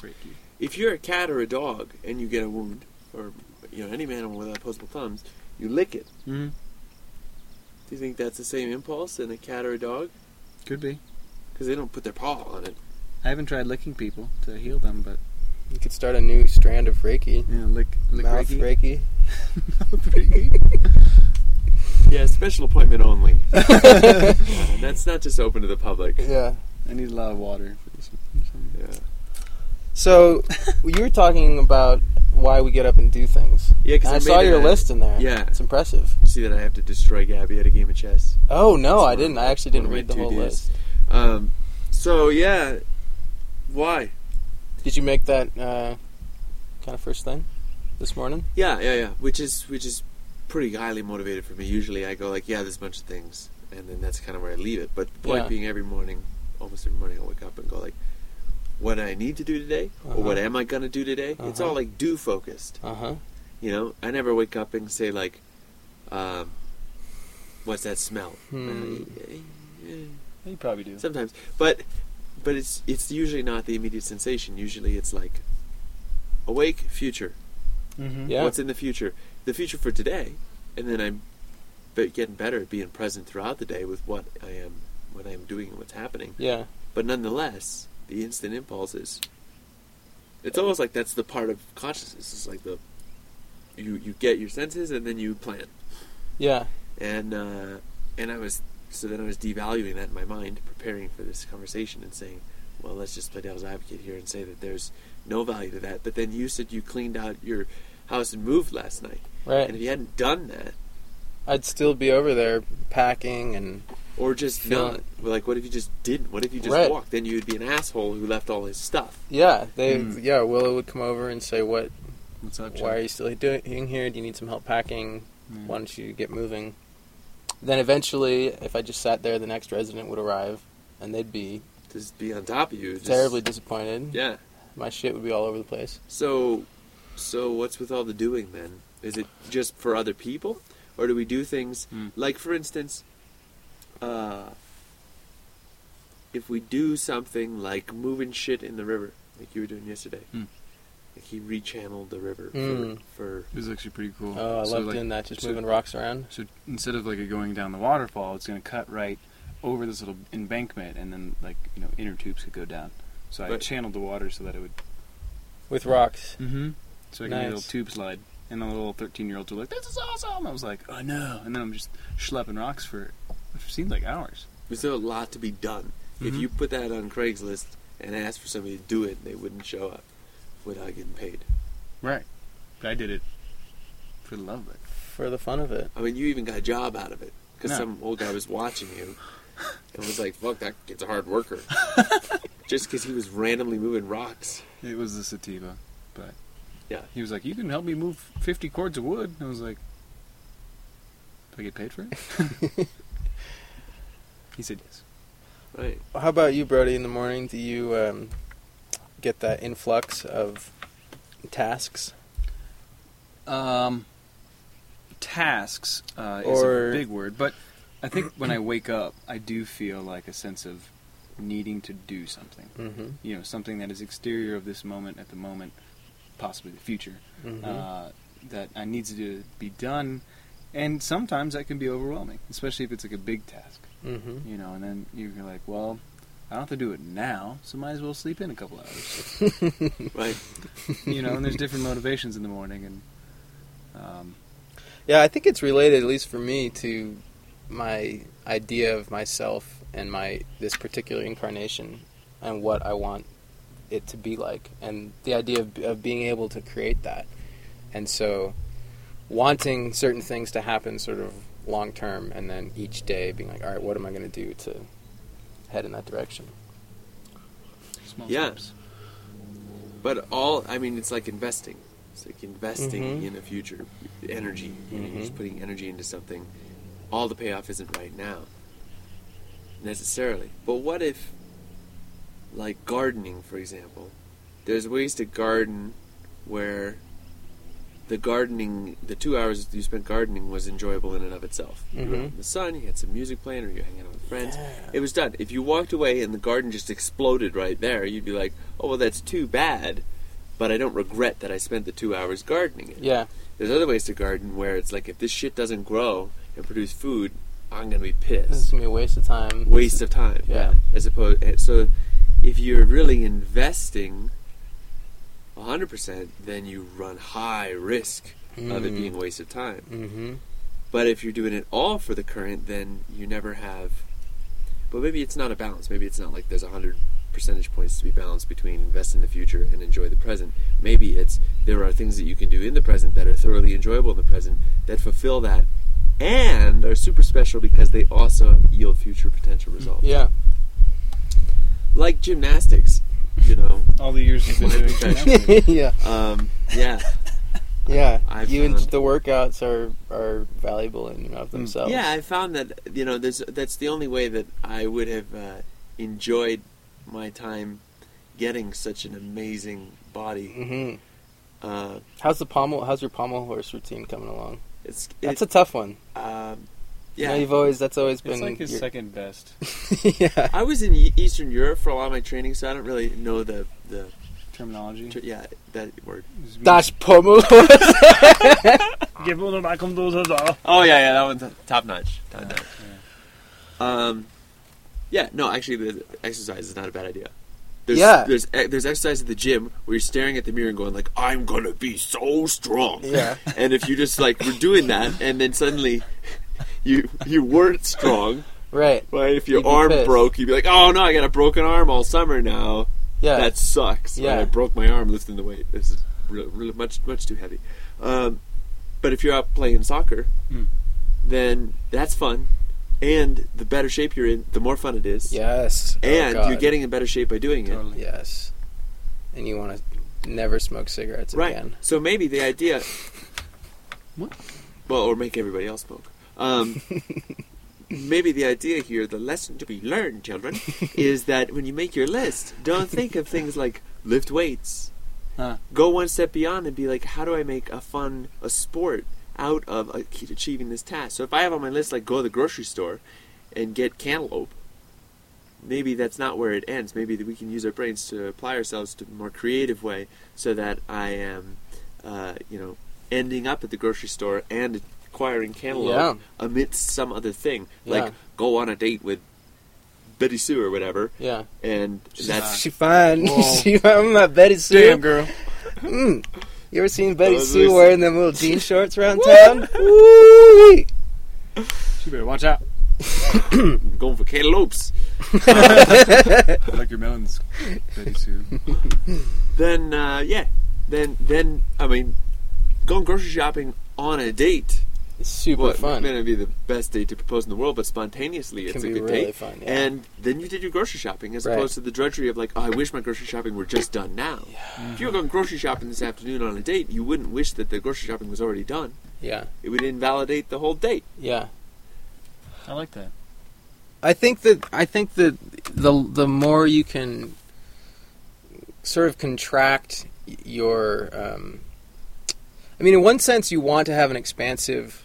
Reiki. If you're a cat or a dog and you get a wound, or you know any animal with opposable thumbs, you lick it. Mm-hmm. Do you think that's the same impulse in a cat or a dog? Could be. Because they don't put their paw on it. I haven't tried licking people to heal them, but You could start a new strand of Reiki. yeah, lick, lick Mouth Reiki. Reiki. Mouth Reiki. Yeah, special appointment only. Uh, that's not just open to the public. Yeah. I need a lot of water for this one. Yeah. So you were talking about why we get up and do things. Yeah, because And I, saw your list in there. Yeah. it's impressive. See that I have to destroy Gabby at a game of chess. Oh no, That's I didn't. I actually didn't read the whole to-dos. list. Um, so yeah, why? Did you make that uh, kind of first thing this morning? Yeah, yeah, yeah. Which is which is pretty highly motivated for me. Usually, I go like, yeah, there's a bunch of things, and then that's kind of where I leave it. But the point Yeah. being, every morning, almost every morning, I wake up and go like, what do I need to do today, Uh-huh. or what am I gonna do today? It's Uh-huh. all like do focused. Uh huh. You know, I never wake up and say like, um, what's that smell? Hmm. Uh, You probably do. Sometimes, but but it's it's usually not the immediate sensation. Usually, it's like awake future. Mm-hmm. Yeah. What's in the future? The future for today, and then I'm be- getting better at being present throughout the day with what I am, what I am doing, and what's happening. Yeah. But nonetheless, the instant impulses. It's almost like that's the part of consciousness. It's like the you you get your senses and then you plan Yeah. and uh, and I was so then I was devaluing that in my mind, preparing for this conversation and saying, well, let's just play devil's advocate here and say that there's no value to that. But then you said you cleaned out your house and moved last night, Right. and if you hadn't done that, I'd still be over there packing and or just Feel not, like what if you just didn't? What if you just Right. walked? Then you would be an asshole who left all his stuff. yeah, they Mm. yeah Willow would come over and say, "What? What's up, Why are you still doing here? Do you need some help packing? Yeah. Why don't you get moving?" Then eventually, if I just sat there, the next resident would arrive, and they'd be Just be on top of you. Just, terribly disappointed. Yeah. My shit would be all over the place. So, so what's with all the doing then? Is it just for other people, or do we do things Hmm. like, for instance, uh, if we do something like moving shit in the river, like you were doing yesterday? Hmm. Like he rechanneled the river Hmm. for, It was actually pretty cool. Oh, I So, love like, doing that, just so- moving rocks around. So instead of like it going down the waterfall, it's going to cut right over this little embankment, and then like you know inner tubes could go down. So I channeled the water so that it would. With rocks. Mm-hmm. So I can do a little tube slide, and the little thirteen-year-olds were like, "This is awesome!" I was like, "Oh no!" And then I'm just schlepping rocks for it seemed like hours. there's still a lot to be done. If Mhm. you put that on Craigslist and asked for somebody to do it, they wouldn't show up without getting paid. Right. But I did it for the love of it. For the fun of it. I mean, you even got a job out of it. because No. some old guy was watching you and was like, "Fuck, that kid's a hard worker," just because he was randomly moving rocks. It was the sativa, but Yeah. he was like, "You can help me move fifty cords of wood." I was like, "Do I get paid for it?" he said yes. Right. How about you, Brodie? In the morning, do you um, get that influx of tasks? Um, tasks uh, Or- is a big word, but I think when I wake up, I do feel like a sense of needing to do something. Mm-hmm. You know, something that is exterior of this moment at the moment, possibly the future, Mm-hmm. uh, that I needs to be done. And sometimes that can be overwhelming, especially if it's like a big task. mm-hmm. You know, and then you're like, well, I don't have to do it now, so might as well sleep in a couple hours. Right. you know, and there's different motivations in the morning, and um, Yeah, I think it's related, at least for me, to my idea of myself and my this particular incarnation and what I want it to be like, and the idea of, of being able to create that. And so, wanting certain things to happen sort of long term, and then each day being like, all right, what am I going to do to head in that direction? small Yeah. steps. But all, I mean, it's like investing. It's like investing Mhm. in a future, energy. You know, you're just Mhm. putting energy into something. All the payoff isn't right now, necessarily. But what if, like gardening, for example, there's ways to garden where the gardening, the two hours you spent gardening was enjoyable in and of itself. You were out Mhm. in the sun, you had some music playing, or you're hanging out with friends. It was done. If you walked away and the garden just exploded right there, you'd be like, "Oh well, that's too bad," but I don't regret that I spent the two hours gardening it. Yeah, There's other ways to garden where it's like, if this shit doesn't grow and produce food, I'm gonna be this is pissed. gonna be a waste of time. Waste of time. Yeah. As opposed, so if you're really investing 100%, then you run high risk of it being a waste of time. Mm-hmm. But if you're doing it all for the current, then you never have. But maybe it's not a balance. Maybe it's not like there's a hundred percentage points to be balanced between invest in the future and enjoy the present. Maybe it's there are things that you can do in the present that are thoroughly enjoyable in the present that fulfill that and are super special because they also yield future potential results. Yeah. Like gymnastics, you know. All the years you've been doing profession. gymnastics. yeah. Um, yeah, Yeah. I've you and the workouts are are valuable in and of themselves. Yeah, I found that you know there's that's the only way that I would have uh, enjoyed my time getting such an amazing body. hmm Uh, How's the pommel? How's your pommel horse routine coming along? it's That's it, a tough one. um, Yeah, yeah. you've always that's always been It's like his your- second best. yeah. I was in Eastern Europe for a lot of my training, so I don't really know the the Terminology. tr- yeah that word. Das pommel Oh yeah, yeah, that one's top notch. Top notch. Um, yeah, no, actually, the exercise is not a bad idea. There's, Yeah. there's e- there's exercise at the gym where you're staring at the mirror and going like, "I'm gonna be so strong." Yeah. And if you just like were doing that, and then suddenly you you weren't strong, Right. right? If your You'd arm broke, you'd be like, "Oh no, I got a broken arm all summer now. Yeah. That sucks." Yeah. Right? I broke my arm lifting the weight. This is really, really much much too heavy. Um, but if you're out playing soccer, Hmm. then that's fun. And the better shape you're in, the more fun it is. yes. Oh, And God. you're getting in better shape by doing it. Yes. And you want to never smoke cigarettes Right. again. So maybe the idea. What? Well, or make everybody else smoke. Um, maybe the idea here, the lesson to be learned, children, is that when you make your list, don't think of things like lift weights. Huh. Go one step beyond and be like, how do I make a fun, a sport out of uh, achieving this task? So if I have on my list, like, go to the grocery store and get cantaloupe, maybe that's not where it ends. Maybe that we can use our brains to apply ourselves to a more creative way so that I am, uh, you know, ending up at the grocery store and acquiring cantaloupe amidst some other thing. Yeah. Like, go on a date with Betty Sue or whatever, Yeah. and that's She fine. Whoa. she fine. I'm Betty Sue. Damn, girl. Mm. You ever seen Betty Sue are- wearing them little jean shorts around town? Woo! You better watch out. going for cantaloupes. I like your melons, Betty Sue. then uh, yeah, then then I mean, going grocery shopping on a date It's super well, fun. It may not be the best day to propose in the world, but spontaneously, Can it's a be good really date. fun, yeah. And then you did your grocery shopping, as Right. opposed to the drudgery of like, oh, I wish my grocery shopping were just done now. If you were going grocery shopping this afternoon on a date, you wouldn't wish that the grocery shopping was already done. Yeah, It would invalidate the whole date. yeah. I like that. I think that I think that the the more you can sort of contract your, um, I mean, in one sense, you want to have an expansive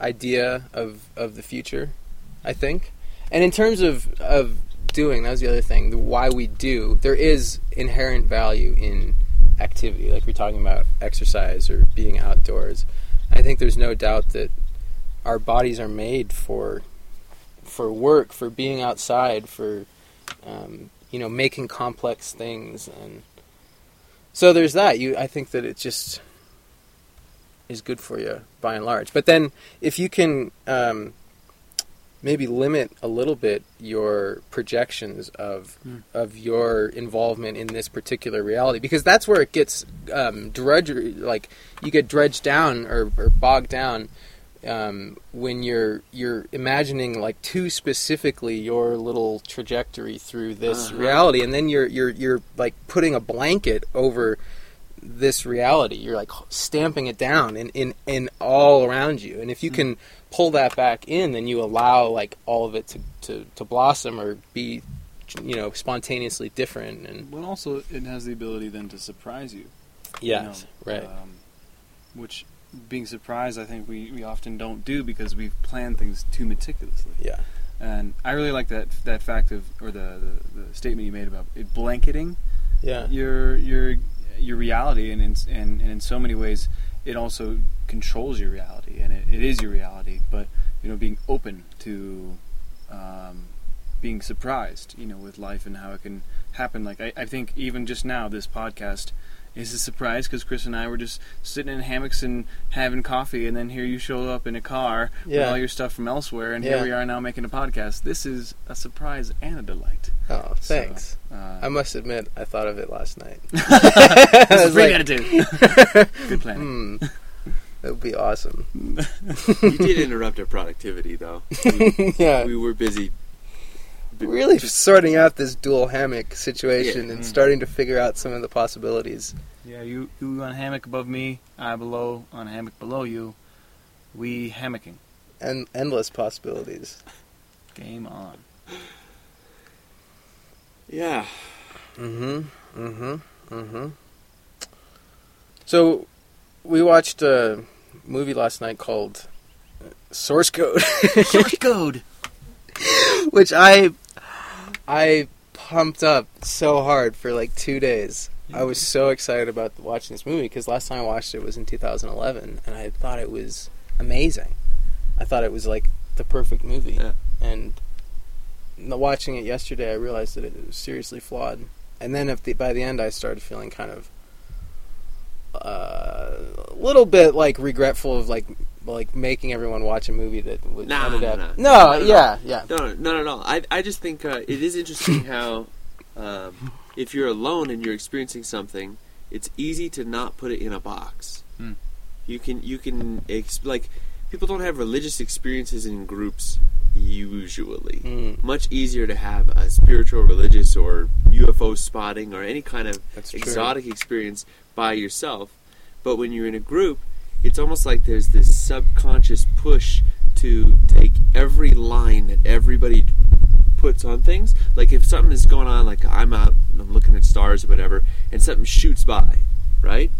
idea of of the future. I think, and in terms of of doing, that was the other thing. The why we do, there is inherent value in activity, like we're talking about exercise or being outdoors. I think there's no doubt that our bodies are made for for work, for being outside, for um, you know making complex things, and so there's that. You, I think that it just is good for you by and large. But then if you can um, maybe limit a little bit your projections of Hmm. of your involvement in this particular reality, because that's where it gets um, drudgery. Like you get dredged down or, or bogged down um, when you're you're imagining like too specifically your little trajectory through this Uh-huh. reality, and then you're you're you're like putting a blanket over this reality. You're like stamping it down in in, in all around you, and if you can pull that back in, then you allow like all of it to, to, to blossom or be you know spontaneously different and Well, also it has the ability then to surprise you. you know, right Um, which being surprised, I think we, we often don't do because we've planned things too meticulously. yeah And I really like that that fact of or the, the, the statement you made about it blanketing yeah your your your reality, and in, and, and in so many ways, it also controls your reality, and it, it is your reality. But you know, being open to um, being surprised, you know, with life and how it can happen. Like I, I think even just now, this podcast is a surprise because Chris and I were just sitting in hammocks and having coffee, and then here you show up in a car with all your stuff from elsewhere, and Yeah. here we are now making a podcast. This is a surprise and a delight. oh thanks So, uh, I must admit I thought of it last night this I is was free like, attitude. Good planning. hmm that would be awesome You did interrupt our productivity, though. We, yeah we were busy. B- really sorting out this dual hammock situation Yeah. and Mm. starting to figure out some of the possibilities Yeah, you you on a hammock above me, I below on a hammock below you. We hammocking. and endless possibilities Game on. Yeah. Mm-hmm. Mm-hmm. Mm-hmm. So, we watched a movie last night called uh, Source Code, Source code. which I I pumped up so hard for like two days. I was so excited about watching this movie because last time I watched it was in 2011, and I thought it was amazing. I thought it was like the perfect movie, Yeah. and watching it yesterday, I realized that it was seriously flawed. And then, if the, by the end, I started feeling kind of uh, a little bit like regretful of like like making everyone watch a movie that was Nah, ended nah, up. nah. No, Not at yeah, yeah, No, no, no, no, no. I, I just think uh, it is interesting how um, if you're alone and you're experiencing something, it's easy to not put it in a box. Hmm. You can, you can, ex- like, people don't have religious experiences in groups usually. Mm, Much easier to have a spiritual, religious, or UFO spotting or any kind of that's true. exotic experience by yourself. But when you're in a group, it's almost like there's this subconscious push to take every line that everybody puts on things. Like if something is going on, like I'm out, and I'm looking at stars or whatever, and something shoots by, right?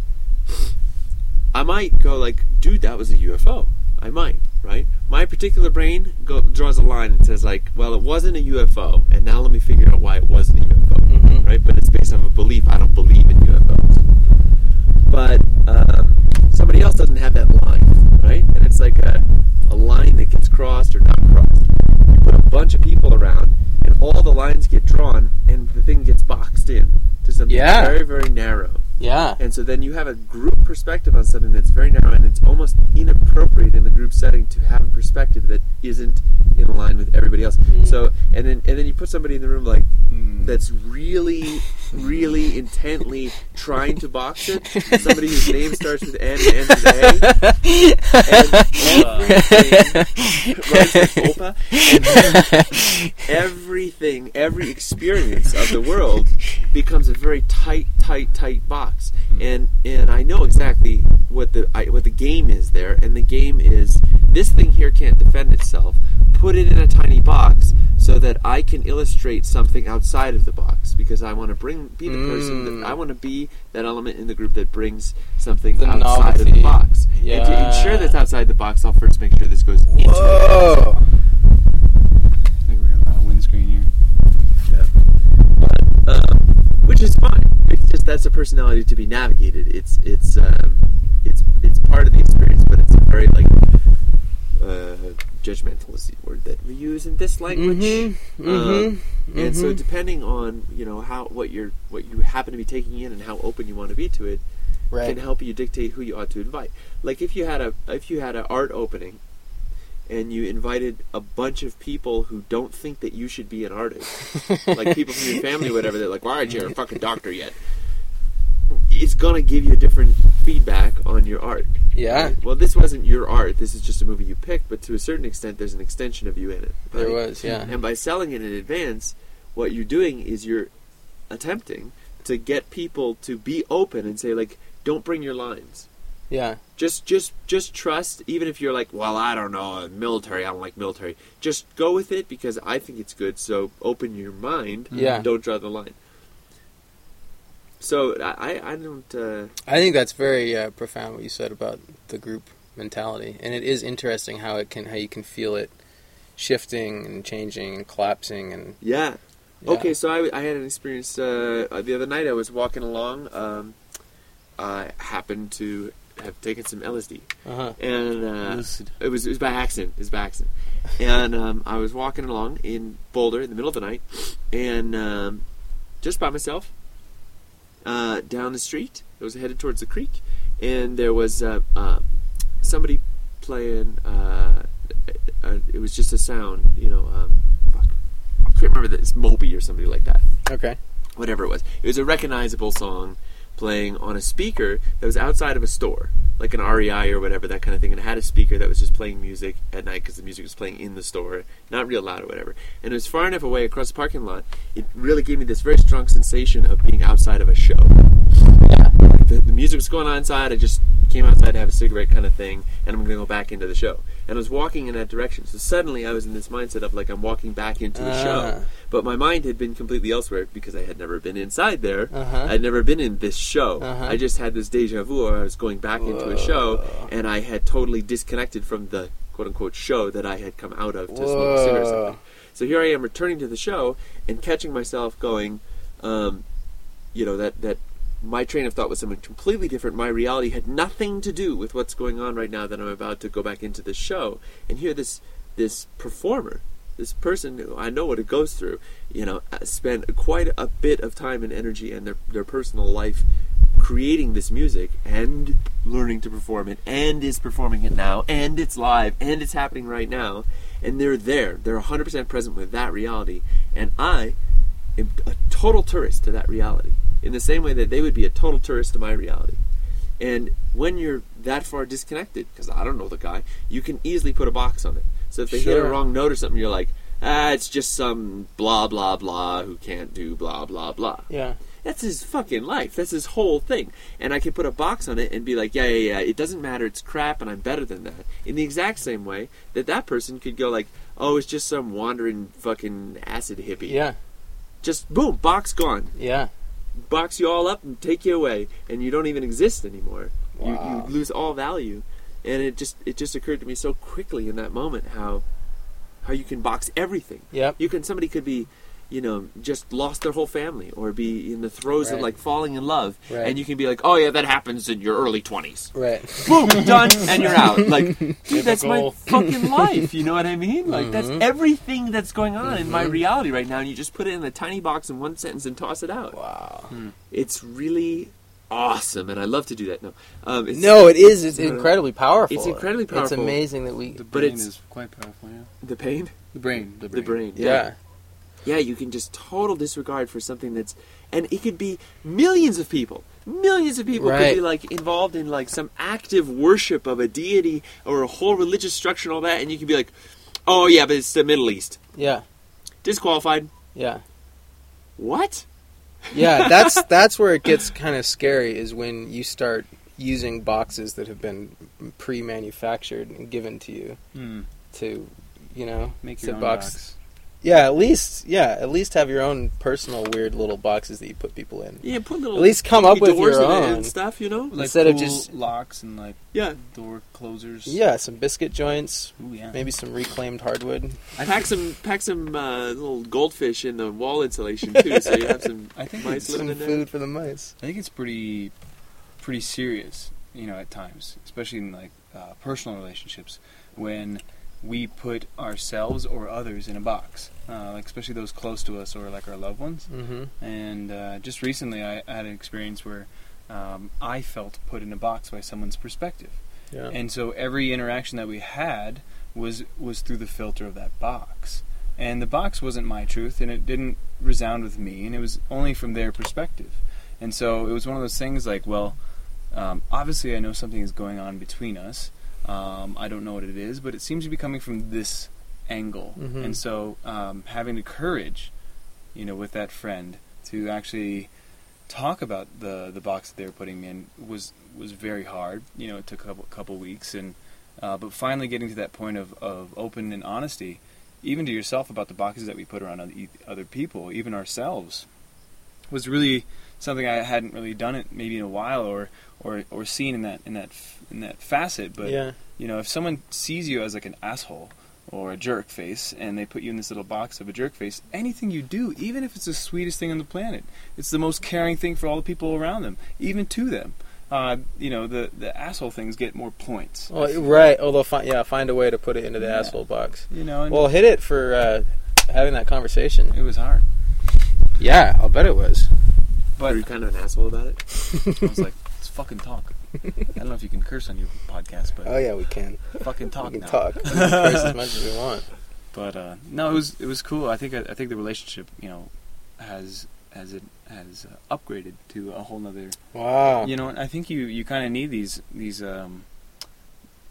I might go like, dude, that was a UFO. I might, right? My particular brain go, draws a line and says like, well, it wasn't a UFO, and now let me figure out why it wasn't a UFO Mhm. right? But it's based off a belief. I don't believe in UFOs. But um, somebody else doesn't have that line, right? And it's like a, a line that gets crossed or not crossed. You put a bunch of people around, and all the lines get drawn, and the thing gets boxed in to something Yeah. very, very narrow. Yeah, And so then you have a group perspective on something that's very narrow, and it's almost inappropriate in the group setting to have a perspective that isn't in line with everybody else. Mm. So and then and then you put somebody in the room like Mm. that's really, really intently trying to box it. Somebody whose name starts with N and ends with A. And everything with Opa. And everything, every experience of the world becomes a very tight, tight, tight box. And and I know exactly what the I, what the game is there. And the game is this thing here can't defend itself. Put it in a tiny box so that I can illustrate something outside of the box because I want to bring be the person Mm. that I want to be that element in the group that brings something The outside of the novelty. box. And to ensure that's outside the box, I'll first make sure this goes into the box. Whoa! I think we're gonna have a windscreen here. um, which is fine. It's just that's a personality to be navigated. It's it's um, it's it's part of the experience, but it's a very like uh, judgmental is the word that we use in this language. Mm-hmm. Um, Mm-hmm. And so, depending on you know how what you're what you happen to be taking in and how open you want to be to it, right. can help you dictate who you ought to invite. Like if you had a if you had an art opening, and you invited a bunch of people who don't think that you should be an artist, like people from your family, or whatever. They're like, "Why aren't you a fucking doctor yet?" It's gonna give you a different feedback on your art. Yeah, right? Well, this wasn't your art. This is just a movie you picked, but to a certain extent, there's an extension of you in it. there was. Yeah. And by selling it in advance, what you're doing is you're attempting to get people to be open and say like, "Don't bring your lines." Yeah. just just just trust even if you're like well i don't know military i don't like military just go with it because i think it's good so open your mind Yeah. don't draw the line so i i I don't uh I think that's very uh, profound what you said about the group mentality, and it is interesting how it can how you can feel it shifting and changing and collapsing and yeah, yeah. okay so I, I had an experience uh, uh, the other night i was walking along um i happened to have taken some lsd Uh-huh. and uh It was it was by accident. It was by accident. And um, I was walking along in Boulder in the middle of the night, and um, just by myself, uh, down the street. It was headed towards the creek, and there was uh, uh, somebody playing. Uh, uh, it was just a sound, you know. Um, fuck, I can't remember that. It's Moby or somebody like that Okay. whatever it was. It was a recognizable song playing on a speaker that was outside of a store, like an REI or whatever, that kind of thing. And it had a speaker that was just playing music at night because the music was playing in the store, not real loud or whatever. And it was far enough away across the parking lot. It really gave me this very strong sensation of being outside of a show. Yeah. The, the music was going on inside. I just came outside to have a cigarette kind of thing, and I'm going to go back into the show. And I was walking in that direction. So suddenly I was in this mindset of like I'm walking back into the Ah. show. But my mind had been completely elsewhere because I had never been inside there. Uh-huh. I'd never been in this show. Uh-huh. I just had this deja vu where I was going back into a show and I had totally disconnected from the quote unquote show that I had come out of to smoke a cigarette or something. So here I am returning to the show and catching myself going, um, you know, that, that my train of thought was something completely different. My reality had nothing to do with what's going on right now that I'm about to go back into the show. And hear this this performer, this person who I know what it goes through, you know, uh, spent quite a bit of time and energy and their their personal life creating this music and learning to perform it and is performing it now and it's live and it's happening right now and they're there they're 100% present with that reality and i am a total tourist to that reality in the same way that they would be a total tourist to my reality and when you're that far disconnected because i don't know the guy you can easily put a box on it so if they hit a wrong note or something you're like ah it's just some blah blah blah who can't do blah blah blah Yeah. that's his fucking life. That's his whole thing. And I can put a box on it and be like, yeah, yeah, yeah, it doesn't matter. It's crap and I'm better than that. In the exact same way that that person could go like, oh, it's just some wandering fucking acid hippie. Yeah. Just boom, box gone. Yeah. Box you all up and take you away. And you don't even exist anymore. You, Wow. you lose all value. And it just it just occurred to me so quickly in that moment how how you can box everything. Yep. You can somebody could be, you know, just lost their whole family or be in the throes of like falling in love, Right. and you can be like, oh yeah, that happens in your early twenties. Right. Boom, done, and you're out. Like, dude, that's my fucking life. You know what I mean? Like, that's Mhm. everything that's going on in my Mhm. reality right now, and you just put it in a tiny box in one sentence and toss it out. Wow. It's really awesome, and I love to do that. No, um, it's, No, it is. It's Uh, incredibly powerful. it's incredibly powerful. It's amazing that we. The But brain it's- is quite powerful. Yeah. the pain. The brain. The brain. the brain. brain. Yeah. Yeah, you can just total disregard for something that's, and it could be millions of people. Millions of people Right. could be like involved in like some active worship of a deity or a whole religious structure and all that, and you could be like, "Oh yeah, but it's the Middle East, Yeah. disqualified." Yeah. What? Yeah, that's that's where it gets kind of scary is when you start using boxes that have been pre-manufactured and given to you Hmm. to, you know, Make to your own box. box. Yeah, at least yeah, at least have your own personal weird little boxes that you put people in. Yeah, put little At least come up with doors your own. and stuff. You know? Like Instead of just- locks and like Yeah. door closers. Yeah, some biscuit joints, Ooh, yeah. maybe some reclaimed hardwood. I Pack some pack some uh, little goldfish in the wall insulation too, so you have some I think mice it's Some in there. food for the mice. I think it's pretty, pretty serious, you know, at times, especially in like uh, personal relationships, when we put ourselves or others in a box, uh, like especially those close to us or like our loved ones. Mm-hmm. And uh, just recently, I had an experience where um, I felt put in a box by someone's perspective, Yeah. and so every interaction that we had was was through the filter of that box. And the box wasn't my truth, and it didn't resound with me, and it was only from their perspective. And so it was one of those things like, well, um, obviously I know something is going on between us. Um, I don't know what it is, but it seems to be coming from this angle. Mhm. And so um, having the courage, you know, with that friend to actually talk about the the box that they were putting me in was was very hard. You know, it took a couple, couple weeks, and uh, but finally getting to that point of, of open and honesty, even to yourself about the boxes that we put around other, other people, even ourselves, was really something I hadn't really done it maybe in a while or or, or seen in that in that in that facet. But yeah. you know, if someone sees you as like an asshole or a jerk face and they put you in this little box of a jerk face, anything you do, even if it's the sweetest thing on the planet, it's the most caring thing for all the people around them, even to them. Uh, you know, the the asshole things get more points. Well, right. Although, fi- yeah, find a way to put it into the Yeah. asshole box. You know, and Well, hit it for uh, having that conversation. it was hard. Yeah, I'll bet it was. But But you kind of an asshole about it. I was like, let's fucking talk. I don't know if you can curse on your podcast, but Oh yeah, we can. fucking talk we can now. talk. We can curse as much as we want. But uh, no, it was it was cool. I think I, think the relationship, you know, has has it has uh, upgraded to a whole nother. Wow. You know, I think you you kind of need these these um,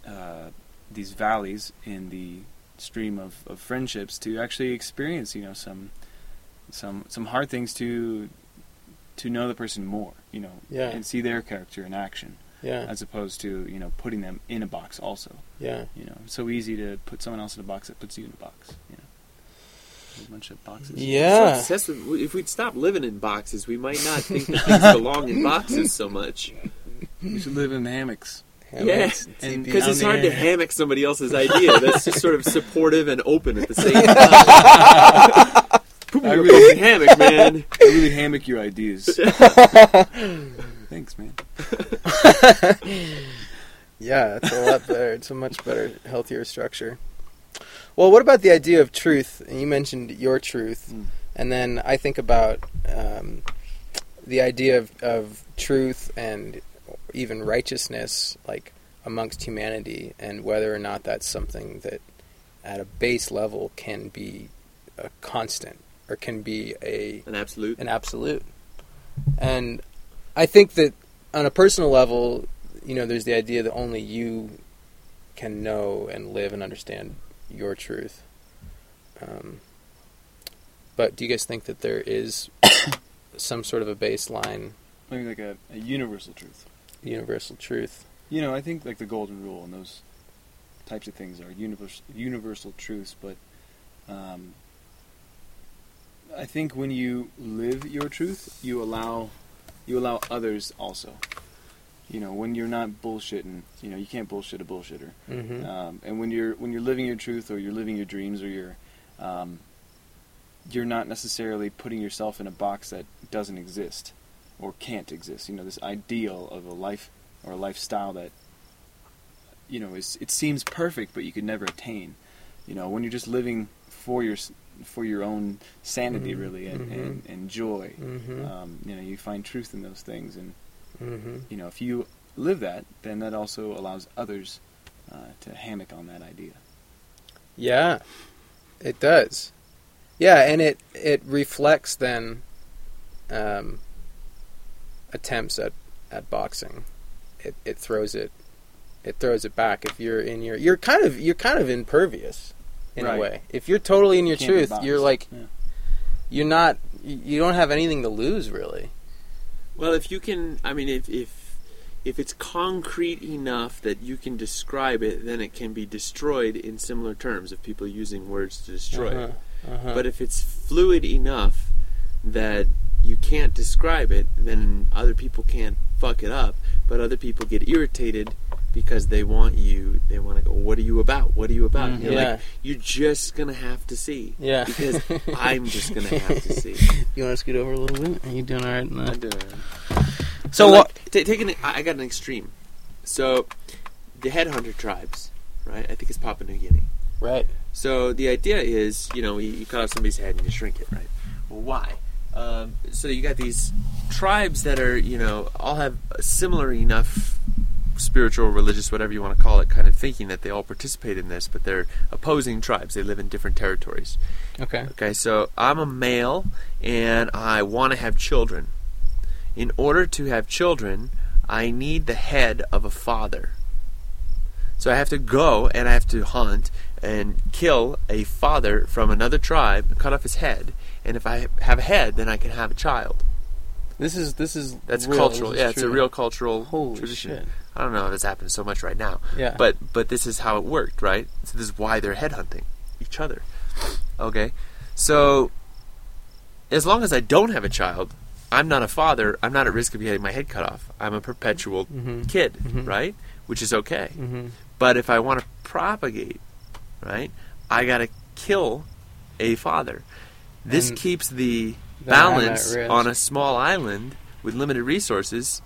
uh, these valleys in the stream of, of friendships to actually experience, you know, some some some hard things to to know the person more, you know, Yeah. and see their character in action, Yeah. as opposed to you know putting them in a box. Also, Yeah. you know, so easy to put someone else in a box that puts you in a box. You know, a bunch of boxes. So Yeah. obsessed with- if we'd stop living in boxes, we might not think that things belong in boxes so much. You should live in hammocks. Hammocks, Yeah, Because it's hard to hammock somebody else's idea. That's just sort of supportive and open at the same time. Put me I a really- hammock, man. I really hammock your ideas. Thanks, man. Yeah, it's a lot better. It's a much better, healthier structure. Well, what about the idea of truth? And you mentioned your truth, Mm. and then I think about um, the idea of, of truth and even righteousness, like amongst humanity, and whether or not that's something that, at a base level, can be a constant or can be a An absolute. an absolute. And I think that on a personal level, you know, there's the idea that only you can know and live and understand your truth. Um, but do you guys think that there is some sort of a baseline, Maybe like a, a universal truth. universal truth? You know, I think like the golden rule and those types of things are universal universal truths, but um, I think when you live your truth, you allow you allow others also. You know, when you're not bullshitting, you know, you can't bullshit a bullshitter. Mm-hmm. Um, and when you're when you're living your truth or you're living your dreams or you're um, you're not necessarily putting yourself in a box that doesn't exist or can't exist. You know, this ideal of a life or a lifestyle that you know is it seems perfect, but you could never attain. You know, when you're just living for your for your own sanity, Mhm, really, and, mhm. and, and joy. Mm-hmm. Um, you know, you find truth in those things, and mm-hmm. you know, if you live that, then that also allows others uh, to hammock on that idea. Yeah, It does. Yeah, and it it reflects then um, attempts at, at boxing. It it throws it it throws it back if you're in your you're kind of you're kind of impervious in Right. a way. If you're totally in your Can't truth, you're like Yeah. you're not you you don't have anything to lose really. Well, if you can, I mean, if if if it's concrete enough that you can describe it, then it can be destroyed in similar terms of people using words to destroy it. Uh-huh, uh-huh. But if it's fluid enough that you can't describe it, then other people can't fuck it up. But other people get irritated because they want you. They want to go. What are you about? What are you about? Mhm. You're Yeah. like, you're just gonna have to see. yeah. Because I'm just gonna have to see. you want to scoot over a little bit? Are you doing all right? in I'm doing. So like, what? ta- take an, I I got an extreme. So, the headhunter tribes, right? I think it's Papua New Guinea. Right. So the idea is, you know, you, you cut off somebody's head and you shrink it, right? Well, why? Um, so you got these tribes that are, you know, all have similar enough spiritual, religious, whatever you want to call it, kind of thinking that they all participate in this, but they're opposing tribes. They live in different territories. Okay. Okay, so I'm a male and I want to have children. In order to have children, I need the head of a father. So I have to go and I have to hunt and kill a father from another tribe, cut off his head, and if I have a head, then I can have a child. This is this is That's real. cultural. This is Yeah, it's a real cultural Holy tradition. shit. I don't know if this happens so much right now, Yeah. but but this is how it worked, right? So this is why they're headhunting each other. Okay, so as long as I don't have a child, I'm not a father. I'm not at risk of getting my head cut off. I'm a perpetual Mhm. kid, Mhm. right? Which is okay. Mhm. But if I want to propagate, right, I got to kill a father. This And keeps the then I'm at balance on a small island with limited resources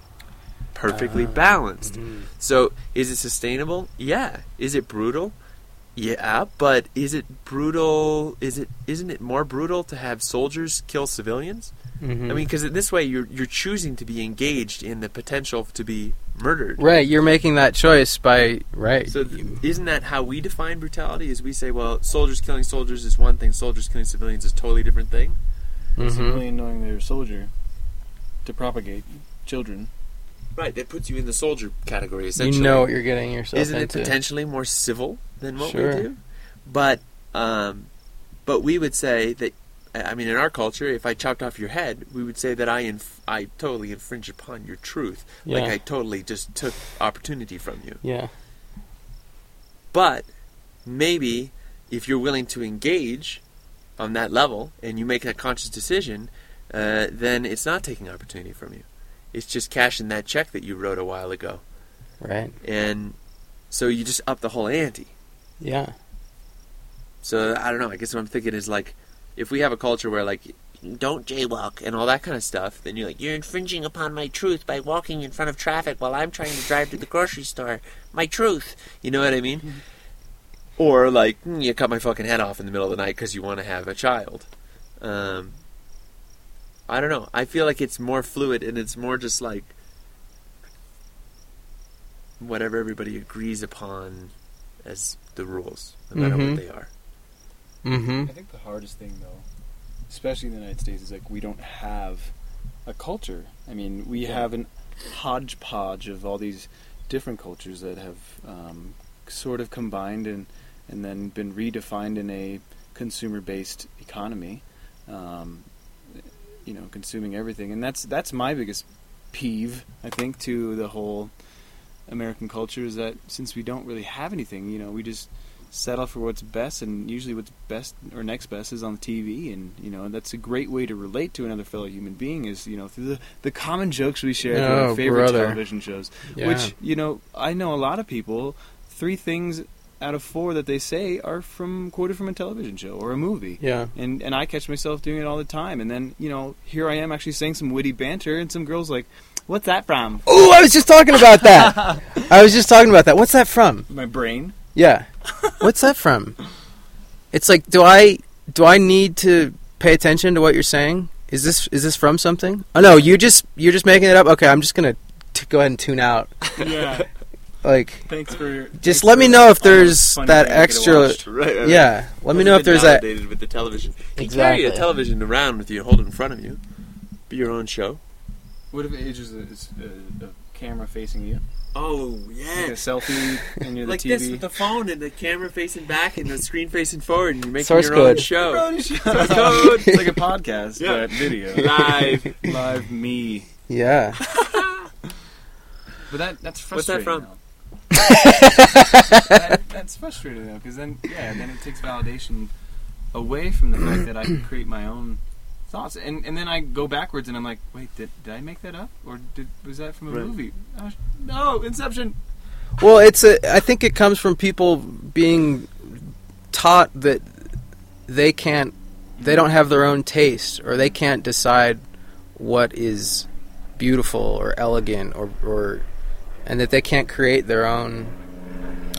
perfectly Ah. balanced. Mhm. So, is it sustainable? Yeah. Is it brutal? Yeah, but is it brutal? Is it isn't it more brutal to have soldiers kill civilians? Mhm. I mean, because in this way you're you're choosing to be engaged in the potential to be murdered. right, you're making that choice by right. So th- isn't that how we define brutality? Is we say, well, soldiers killing soldiers is one thing, soldiers killing civilians is a totally different thing. Mhm. Civilian knowing they're a soldier to propagate children. Right, that puts you in the soldier category. Essentially. You know what you're getting yourself isn't it into. potentially more civil than what Sure. we do? But, um, but we would say that. I mean, in our culture, if I chopped off your head, we would say that I inf- I totally infringe upon your truth. Yeah. Like I totally just took opportunity from you. yeah. But maybe if you're willing to engage on that level and you make that conscious decision, uh, then it's not taking opportunity from you. It's just cashing that check that you wrote a while ago. Right. And so you just up the whole ante. Yeah. So I don't know. I guess what I'm thinking is like, if we have a culture where like, don't jaywalk and all that kind of stuff, then you're like, you're infringing upon my truth by walking in front of traffic while I'm trying to drive to the grocery store. My truth. You know what I mean? Or like, "Mm, you cut my fucking head off in the middle of the night because you want to have a child. Um, I don't know. I feel like it's more fluid and it's more just like whatever everybody agrees upon as the rules, no matter Mhm. what they are. Mm-hmm. I think the hardest thing, though, especially in the United States, is like we don't have a culture. I mean, we Yeah. have an hodgepodge of all these different cultures that have um, sort of combined and and then been redefined in a consumer-based economy. Um, you know, consuming everything, and that's that's my biggest peeve. I think to the whole American culture is that since we don't really have anything, you know, we just settle for what's best, and usually what's best or next best is on the TV, and you know that's a great way to relate to another fellow human being is you know through the the common jokes we share through Oh, our favorite brother. television shows. Yeah. Which you know I know a lot of people. Three things out of four that they say are from quoted from a television show or a movie. yeah. And and I catch myself doing it all the time, and then you know here I am actually saying some witty banter, and some girls like, "What's that from?" Oh, I was just talking about that. I was just talking about that. What's that from? My brain. Yeah. What's that from? It's like, do I do I need to pay attention to what you're saying? Is this is this from something? Oh no, you just you're just making it up. Okay, I'm just gonna t- go ahead and tune out. Yeah. Like, Thanks for. just let me know if there's that extra. Right. right. Yeah, let me know if there's that. with the television. You Exactly. carry a television around with you, hold it in front of you. Be your own show. What if it just a, a camera facing you? Oh Like yeah. a selfie and you're the Like TV. this with the phone and the camera facing back and the screen facing forward, and you're making Source your own code. show. it's code. It's like a podcast, Yeah. but video. Live. Live me. Yeah. But that that's frustrating What's that from? though. that, that's frustrating though, because then yeah, then it takes validation away from the fact that I can create my own thoughts, and and then I go backwards and I'm like, wait, did, did I make that up, or did was that from a Right. movie? Oh, no, Inception. Well, it's a. I think it comes from people being taught that they can't, they don't have their own taste, or they can't decide what is beautiful or elegant, or or, and that they can't create their own,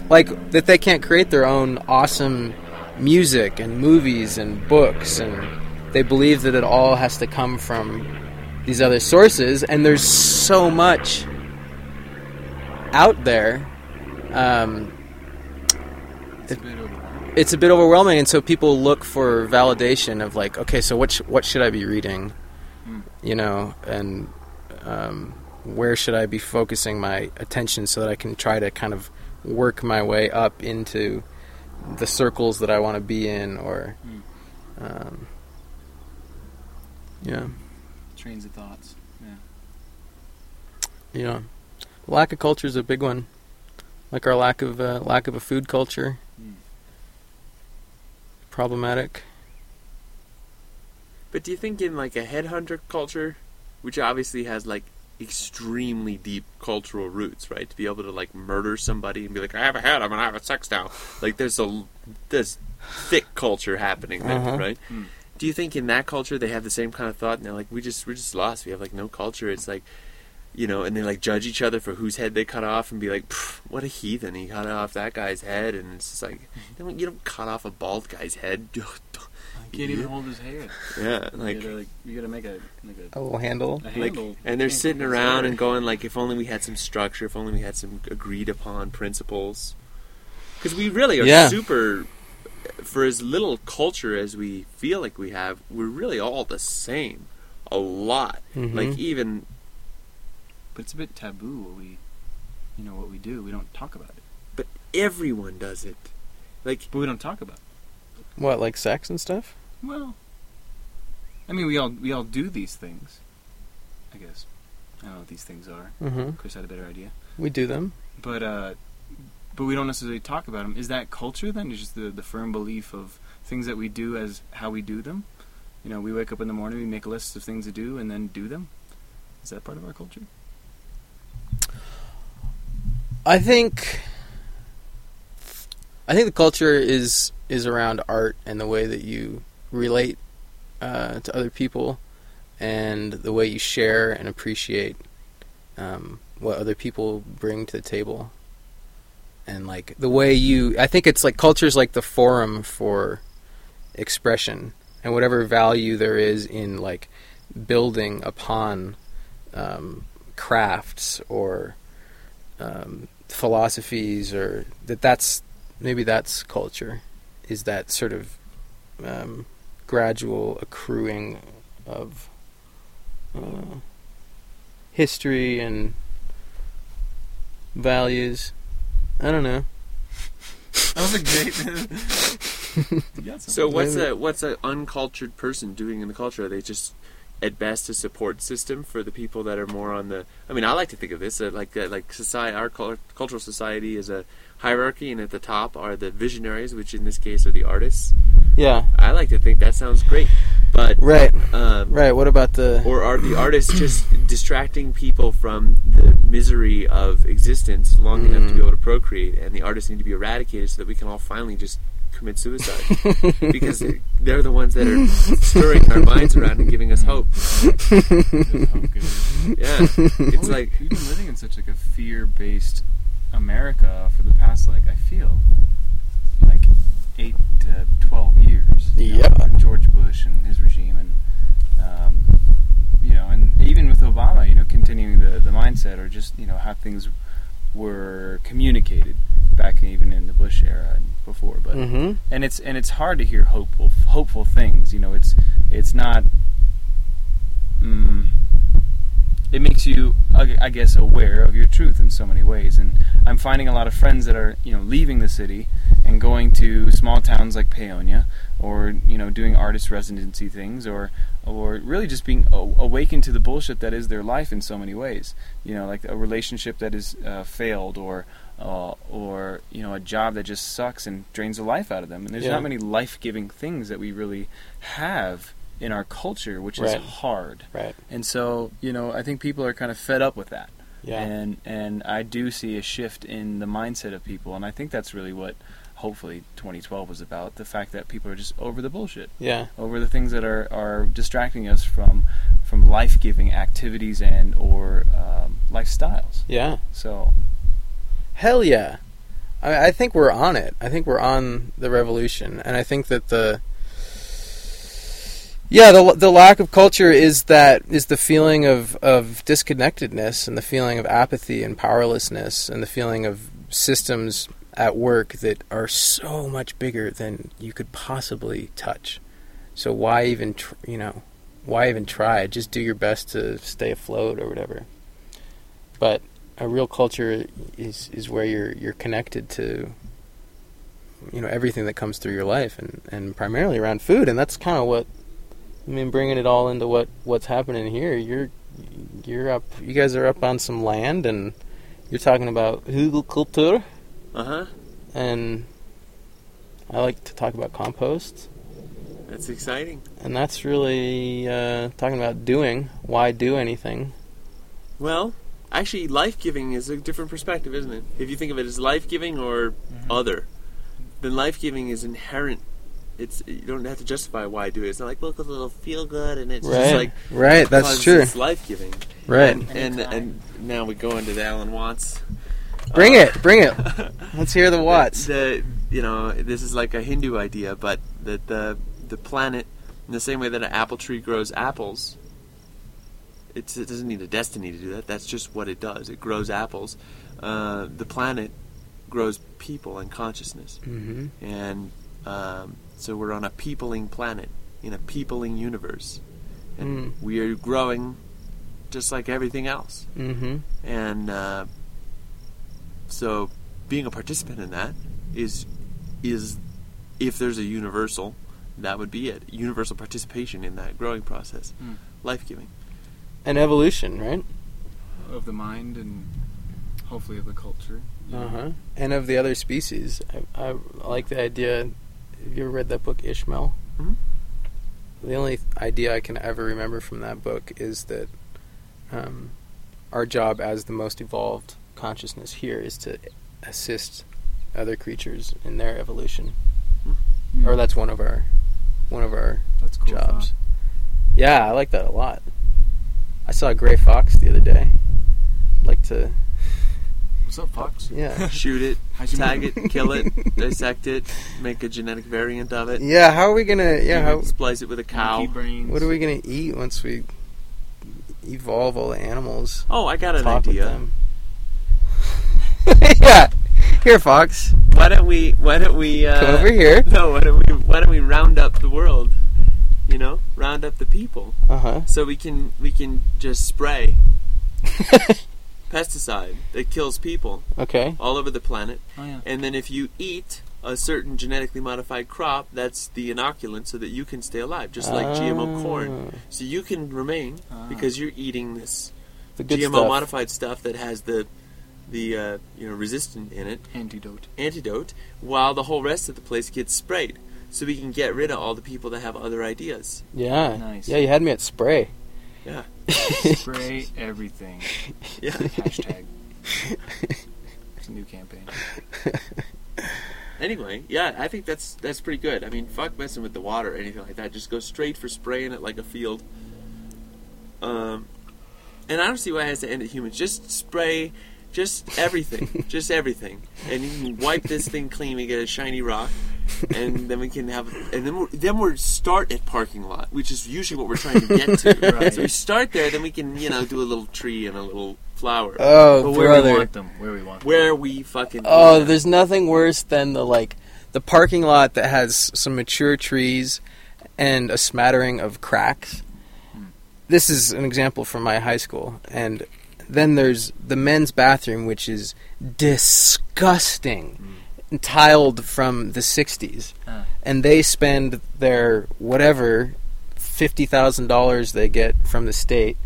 like that they can't create their own awesome music and movies and books, and they believe that it all has to come from these other sources, and there's so much out there. Um, It's a bit overwhelming. it's a bit overwhelming, and so people look for validation of like, okay, so what sh- what should I be reading, Hmm. you know, and um, where should I be focusing my attention so that I can try to kind of work my way up into the circles that I want to be in, or um, yeah, Trains of thoughts. Yeah. you know, lack of culture is a big one, like our lack of uh, lack of a food culture, Hmm. problematic. But do you think in like a headhunter culture, which obviously has like extremely deep cultural roots, right? To be able to like murder somebody and be like, I have a head, I'm gonna have a sex now. Like there's a there's thick culture happening there, Uh-huh. right? Hmm. Do you think in that culture they have the same kind of thought and they're like, we just we're just lost. We have like no culture. It's like you know, and they like judge each other for whose head they cut off and be like, what a heathen! He cut off that guy's head, and it's just like, you don't, you don't cut off a bald guy's head. I can't even hold his head. yeah, you like gotta, like, you gotta make a like a, A little handle. a like, handle. and they're sitting around and going like, if only we had some structure, if only we had some agreed upon principles, because we really are Yeah. super. For as little culture as we feel like we have, we're really all the same. A lot, Mhm. like even But it's a bit taboo what we, you know, what we do. We don't talk about it. but everyone does it. Like But we don't talk about it. What, like sex and stuff? Well, I mean, we all we all do these things. I guess I don't know what these things are. Mm-hmm. Chris had a better idea, We do them. but uh, but we don't necessarily talk about them. Is that culture then? Is just the the firm belief of things that we do as how we do them? You know, we wake up in the morning, we make a list of things to do, and then do them. Is that part of our culture? I think. I think the culture is is around art and the way that you relate uh, to other people, and the way you share and appreciate um, what other people bring to the table, and like the way you. I think it's like culture's like the forum for expression and whatever value there is in like building upon um, crafts or um, philosophies or that that's maybe that's culture is that sort of um, gradual accruing of uh, history and values I don't know That was a great. You So what's a what's an uncultured person doing in the culture? Are they just at best a support system for the people that are more on the? I mean, I like to think of this uh, like uh, like society. Our cul- cultural society is a hierarchy, and at the top are the visionaries, which in this case are the artists. yeah. I like to think that sounds great, but right. um, right what about the or are the artists just distracting people from the misery of existence long enough to be Mm. able to procreate and the artists need to be eradicated so that we can all finally just commit suicide? Because they're the ones that are stirring our minds around and giving us hope. Yeah. It's Well, like we've been living in such like a fear-based America for the past like I feel like eight to twelve years. know, Yeah. with George Bush and his regime, and um, you know, and even with Obama, you know, continuing the the mindset or just you know how things were communicated back even in the Bush era and before. But Mm-hmm. and it's and it's hard to hear hopeful hopeful things. You know, it's it's not. Mm, it makes you, I guess, aware of your truth in so many ways. And I'm finding a lot of friends that are, you know, leaving the city and going to small towns like Paonia, or you know, doing artist residency things, or or really just being awakened to the bullshit that is their life in so many ways. You know, like a relationship that is uh, failed, or uh, or you know, a job that just sucks and drains the life out of them. And there's Yeah. not many life-giving things that we really have in our culture, which is hard. Right. And so, you know, I think people are kind of fed up with that. Yeah. And and I do see a shift in the mindset of people, and I think that's really what hopefully 2012 was about. The fact that people are just over the bullshit, yeah. over the things that are, are distracting us from from life giving activities and or um, lifestyles. Yeah. So Hell yeah. I, I think we're on it. I think we're on the revolution, and I think that the yeah the the lack of culture is that is the feeling of of disconnectedness and the feeling of apathy and powerlessness and the feeling of systems at work that are so much bigger than you could possibly touch. So why even tr- you know why even try? Just do your best to stay afloat or whatever. But a real culture is is where you're you're connected to you know everything that comes through your life and and primarily around food and that's kind of what I mean bringing it all into what what's happening here you're you're up you guys are up on some land and you're talking about Hugelkultur Uh huh. and I like to talk about compost That's exciting. and that's really uh, talking about doing why do anything Well, actually, life giving is a different perspective, isn't it? If you think of it as life giving or other, then life giving is inherent. It's you don't have to justify why I do it. It's not like look, it'll feel good, and it's just like right that's true It's life giving, right And and, and now we go into the Alan Watts. bring Uh, it bring it let's hear the watts The, you know this is like a Hindu idea, but that the the planet, in the same way that an apple tree grows apples, it's, it doesn't need a destiny to do that. That's just what it does. It grows apples. Uh, the planet grows people and consciousness, mm-hmm. and um, so we're on a peopling planet in a peopling universe, and Mm. we are growing just like everything else. Mm-hmm. And uh, so, being a participant in that is is if there's a universal, that would be it. Universal participation in that growing process, Mm. life giving. and evolution, right? of the mind and hopefully of the culture. Uh huh. And of the other species, I, I like the idea. Have you ever read that book Ishmael? Mhm. The only idea I can ever remember from that book is that um, our job as the most evolved consciousness here is to assist other creatures in their evolution, Mm. or that's one of our one of our cool. jobs. Yeah, I like that a lot. I saw a gray fox the other day. I'd like to, What's up, Fox? yeah. Shoot it, tag it, kill it, dissect it, make a genetic variant of it. Yeah, how are we gonna? Yeah, how? splice it with a cow. What are we gonna eat once we evolve all the animals? Oh, I got an idea. yeah, here, Fox, Why don't we? Why don't we? Uh, come over here. No, why don't we? Why don't we round up the world? You know, round up the people. Uh huh. so we can we can just spray pesticide that kills people okay. all over the planet Oh yeah. and then if you eat a certain genetically modified crop that's the inoculant so that you can stay alive just like gmo corn Ah, so you can remain Ah. because you're eating this The good gmo stuff. modified stuff that has the the uh, you know resistant in it Antidote. antidote while the whole rest of the place gets sprayed so we can get rid of all the people that have other ideas Yeah. Nice. Yeah, you had me at spray. Yeah Spray everything. yeah Hashtag. It's a new campaign. Anyway, yeah, I think that's that's pretty good. I mean, fuck messing with the water or anything like that. Just go straight for spraying it like a field. Um, and I don't see why it has to end at humans. Just spray, just everything, just everything, and you can wipe this thing clean and get a shiny rock, and then we can have, and then we're, then we're start at parking lot, which is usually what we're trying to get to. Right. So we start there, then we can you know do a little tree and a little flower Oh, But where we brother. want them, where we want them. where we fucking. Oh, yeah. there's nothing worse than the like the parking lot that has some mature trees and a smattering of cracks. Hmm. This is an example from my high school, and then there's the men's bathroom, which is disgusting, hmm. Tiled from the '60s, Ah. and they spend their whatever fifty thousand dollars they get from the state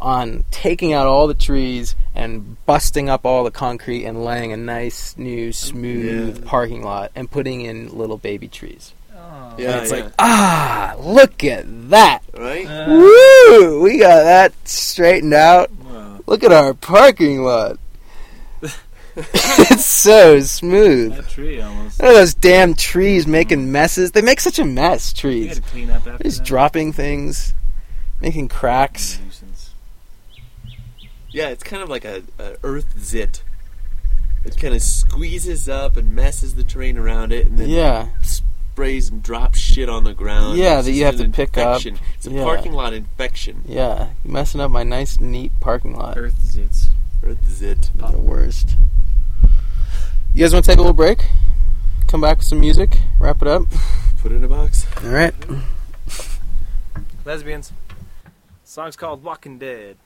on taking out all the trees and busting up all the concrete and laying a nice new smooth Yeah. parking lot and putting in little baby trees. Oh. yeah, it's yeah. like ah, look at that. right. Uh, Woo! We got that straightened out. wow. Look at our parking lot. it's so smooth. That tree almost. Look at those damn trees making messes. They make such a mess, You trees. gotta clean up after Just that. dropping things, making cracks. Yeah, it's kind of like a, a earth zit. It kind of squeezes up and messes the terrain around it, and then Yeah. sprays and drops shit on the ground. Yeah, It's that you have an to pick up. It's a Yeah. parking lot infection. Yeah. You're messing up my nice, neat parking lot. Earth zits. Earth zit. The worst. You guys want to take a little break? Come back with some music. Wrap it up. Put it in a box. All right. Lesbians. Song's called Walking Dead.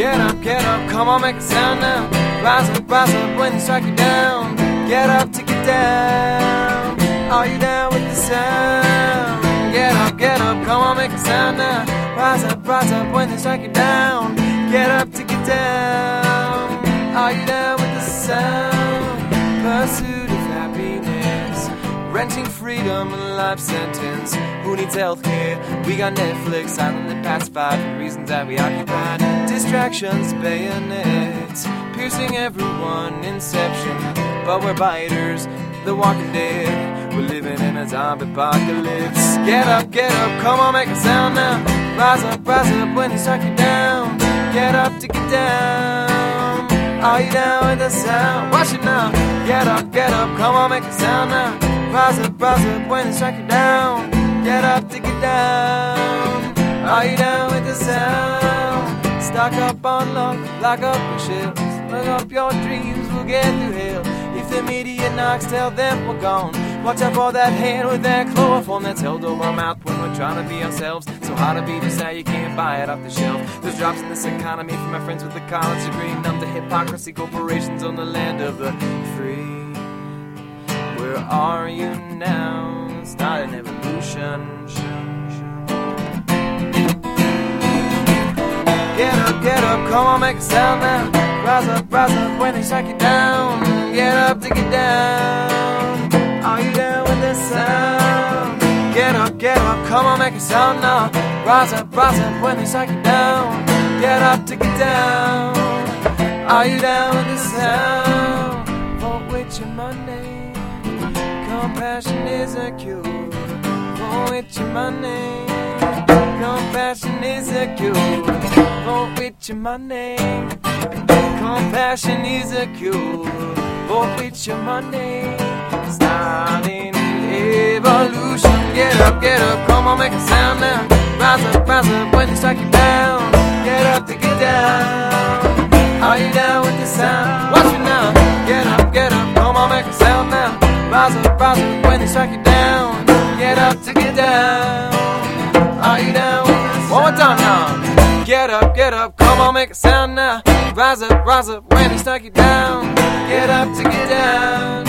Get up, get up, come on, make a sound now. Rise up, rise up when they strike you down. Get up to get down. Are you down with the sound? Get up, get up, come on, make a sound now. Rise up, rise up when they strike you down. Get up to get down. Are you down with the sound? Pursuit of happiness. Renting freedom and life sentence. Who needs healthcare? We got Netflix, silently past five reasons that we occupied. Distractions, bayonets, piercing everyone, inception. But we're biters, the walking dead. We're living in a zombie apocalypse. Get up, get up, come on, make a sound now. Rise up, rise up when they strike you down. Get up to get down. Are you down with the sound? Watch it now. Get up, get up, come on, make a sound now. Rise up, rise up when they strike you down. Get up to get down. Are you down with the sound? Stock up on luck, lock up your shelves. Look up your dreams, we'll get through hell. If the media knocks, tell them we're gone. Watch out for that hand with that chloroform that's held over our mouth when we're trying to be ourselves. So hard to be just how you can't buy it off the shelf. There's drops in this economy from my friends with the college degree. Numb to hypocrisy, corporations on the land of the free. Where are you now? Start an evolution. Get up, get up, come on, make a sound now. Rise up, rise up when they strike you down. Get up to get down. Are you down with this sound? Get up, get up, come on, make a sound now. Rise up, rise up when they strike you down. Get up to get down. Are you down with this sound? Vote with your money. Compassion is a cure. Vote with your money. Compassion is a cure. Vote with your money. Compassion is a cure. Vote with your money. Starting evolution. Get up, get up, come on, make a sound now. Rise up, rise up when they strike you down. Get up to get down. Are you down with the sound? Watch it now. Get up, get up, come on, make a sound now. Rise up, rise up when they strike you down. Get up to get down. Are you down Get up, get up, come on, make a sound now. Rise up, rise up when they strike you down. Get up to get down.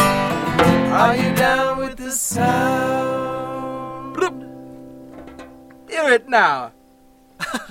Are you down with the sound? Hear it now.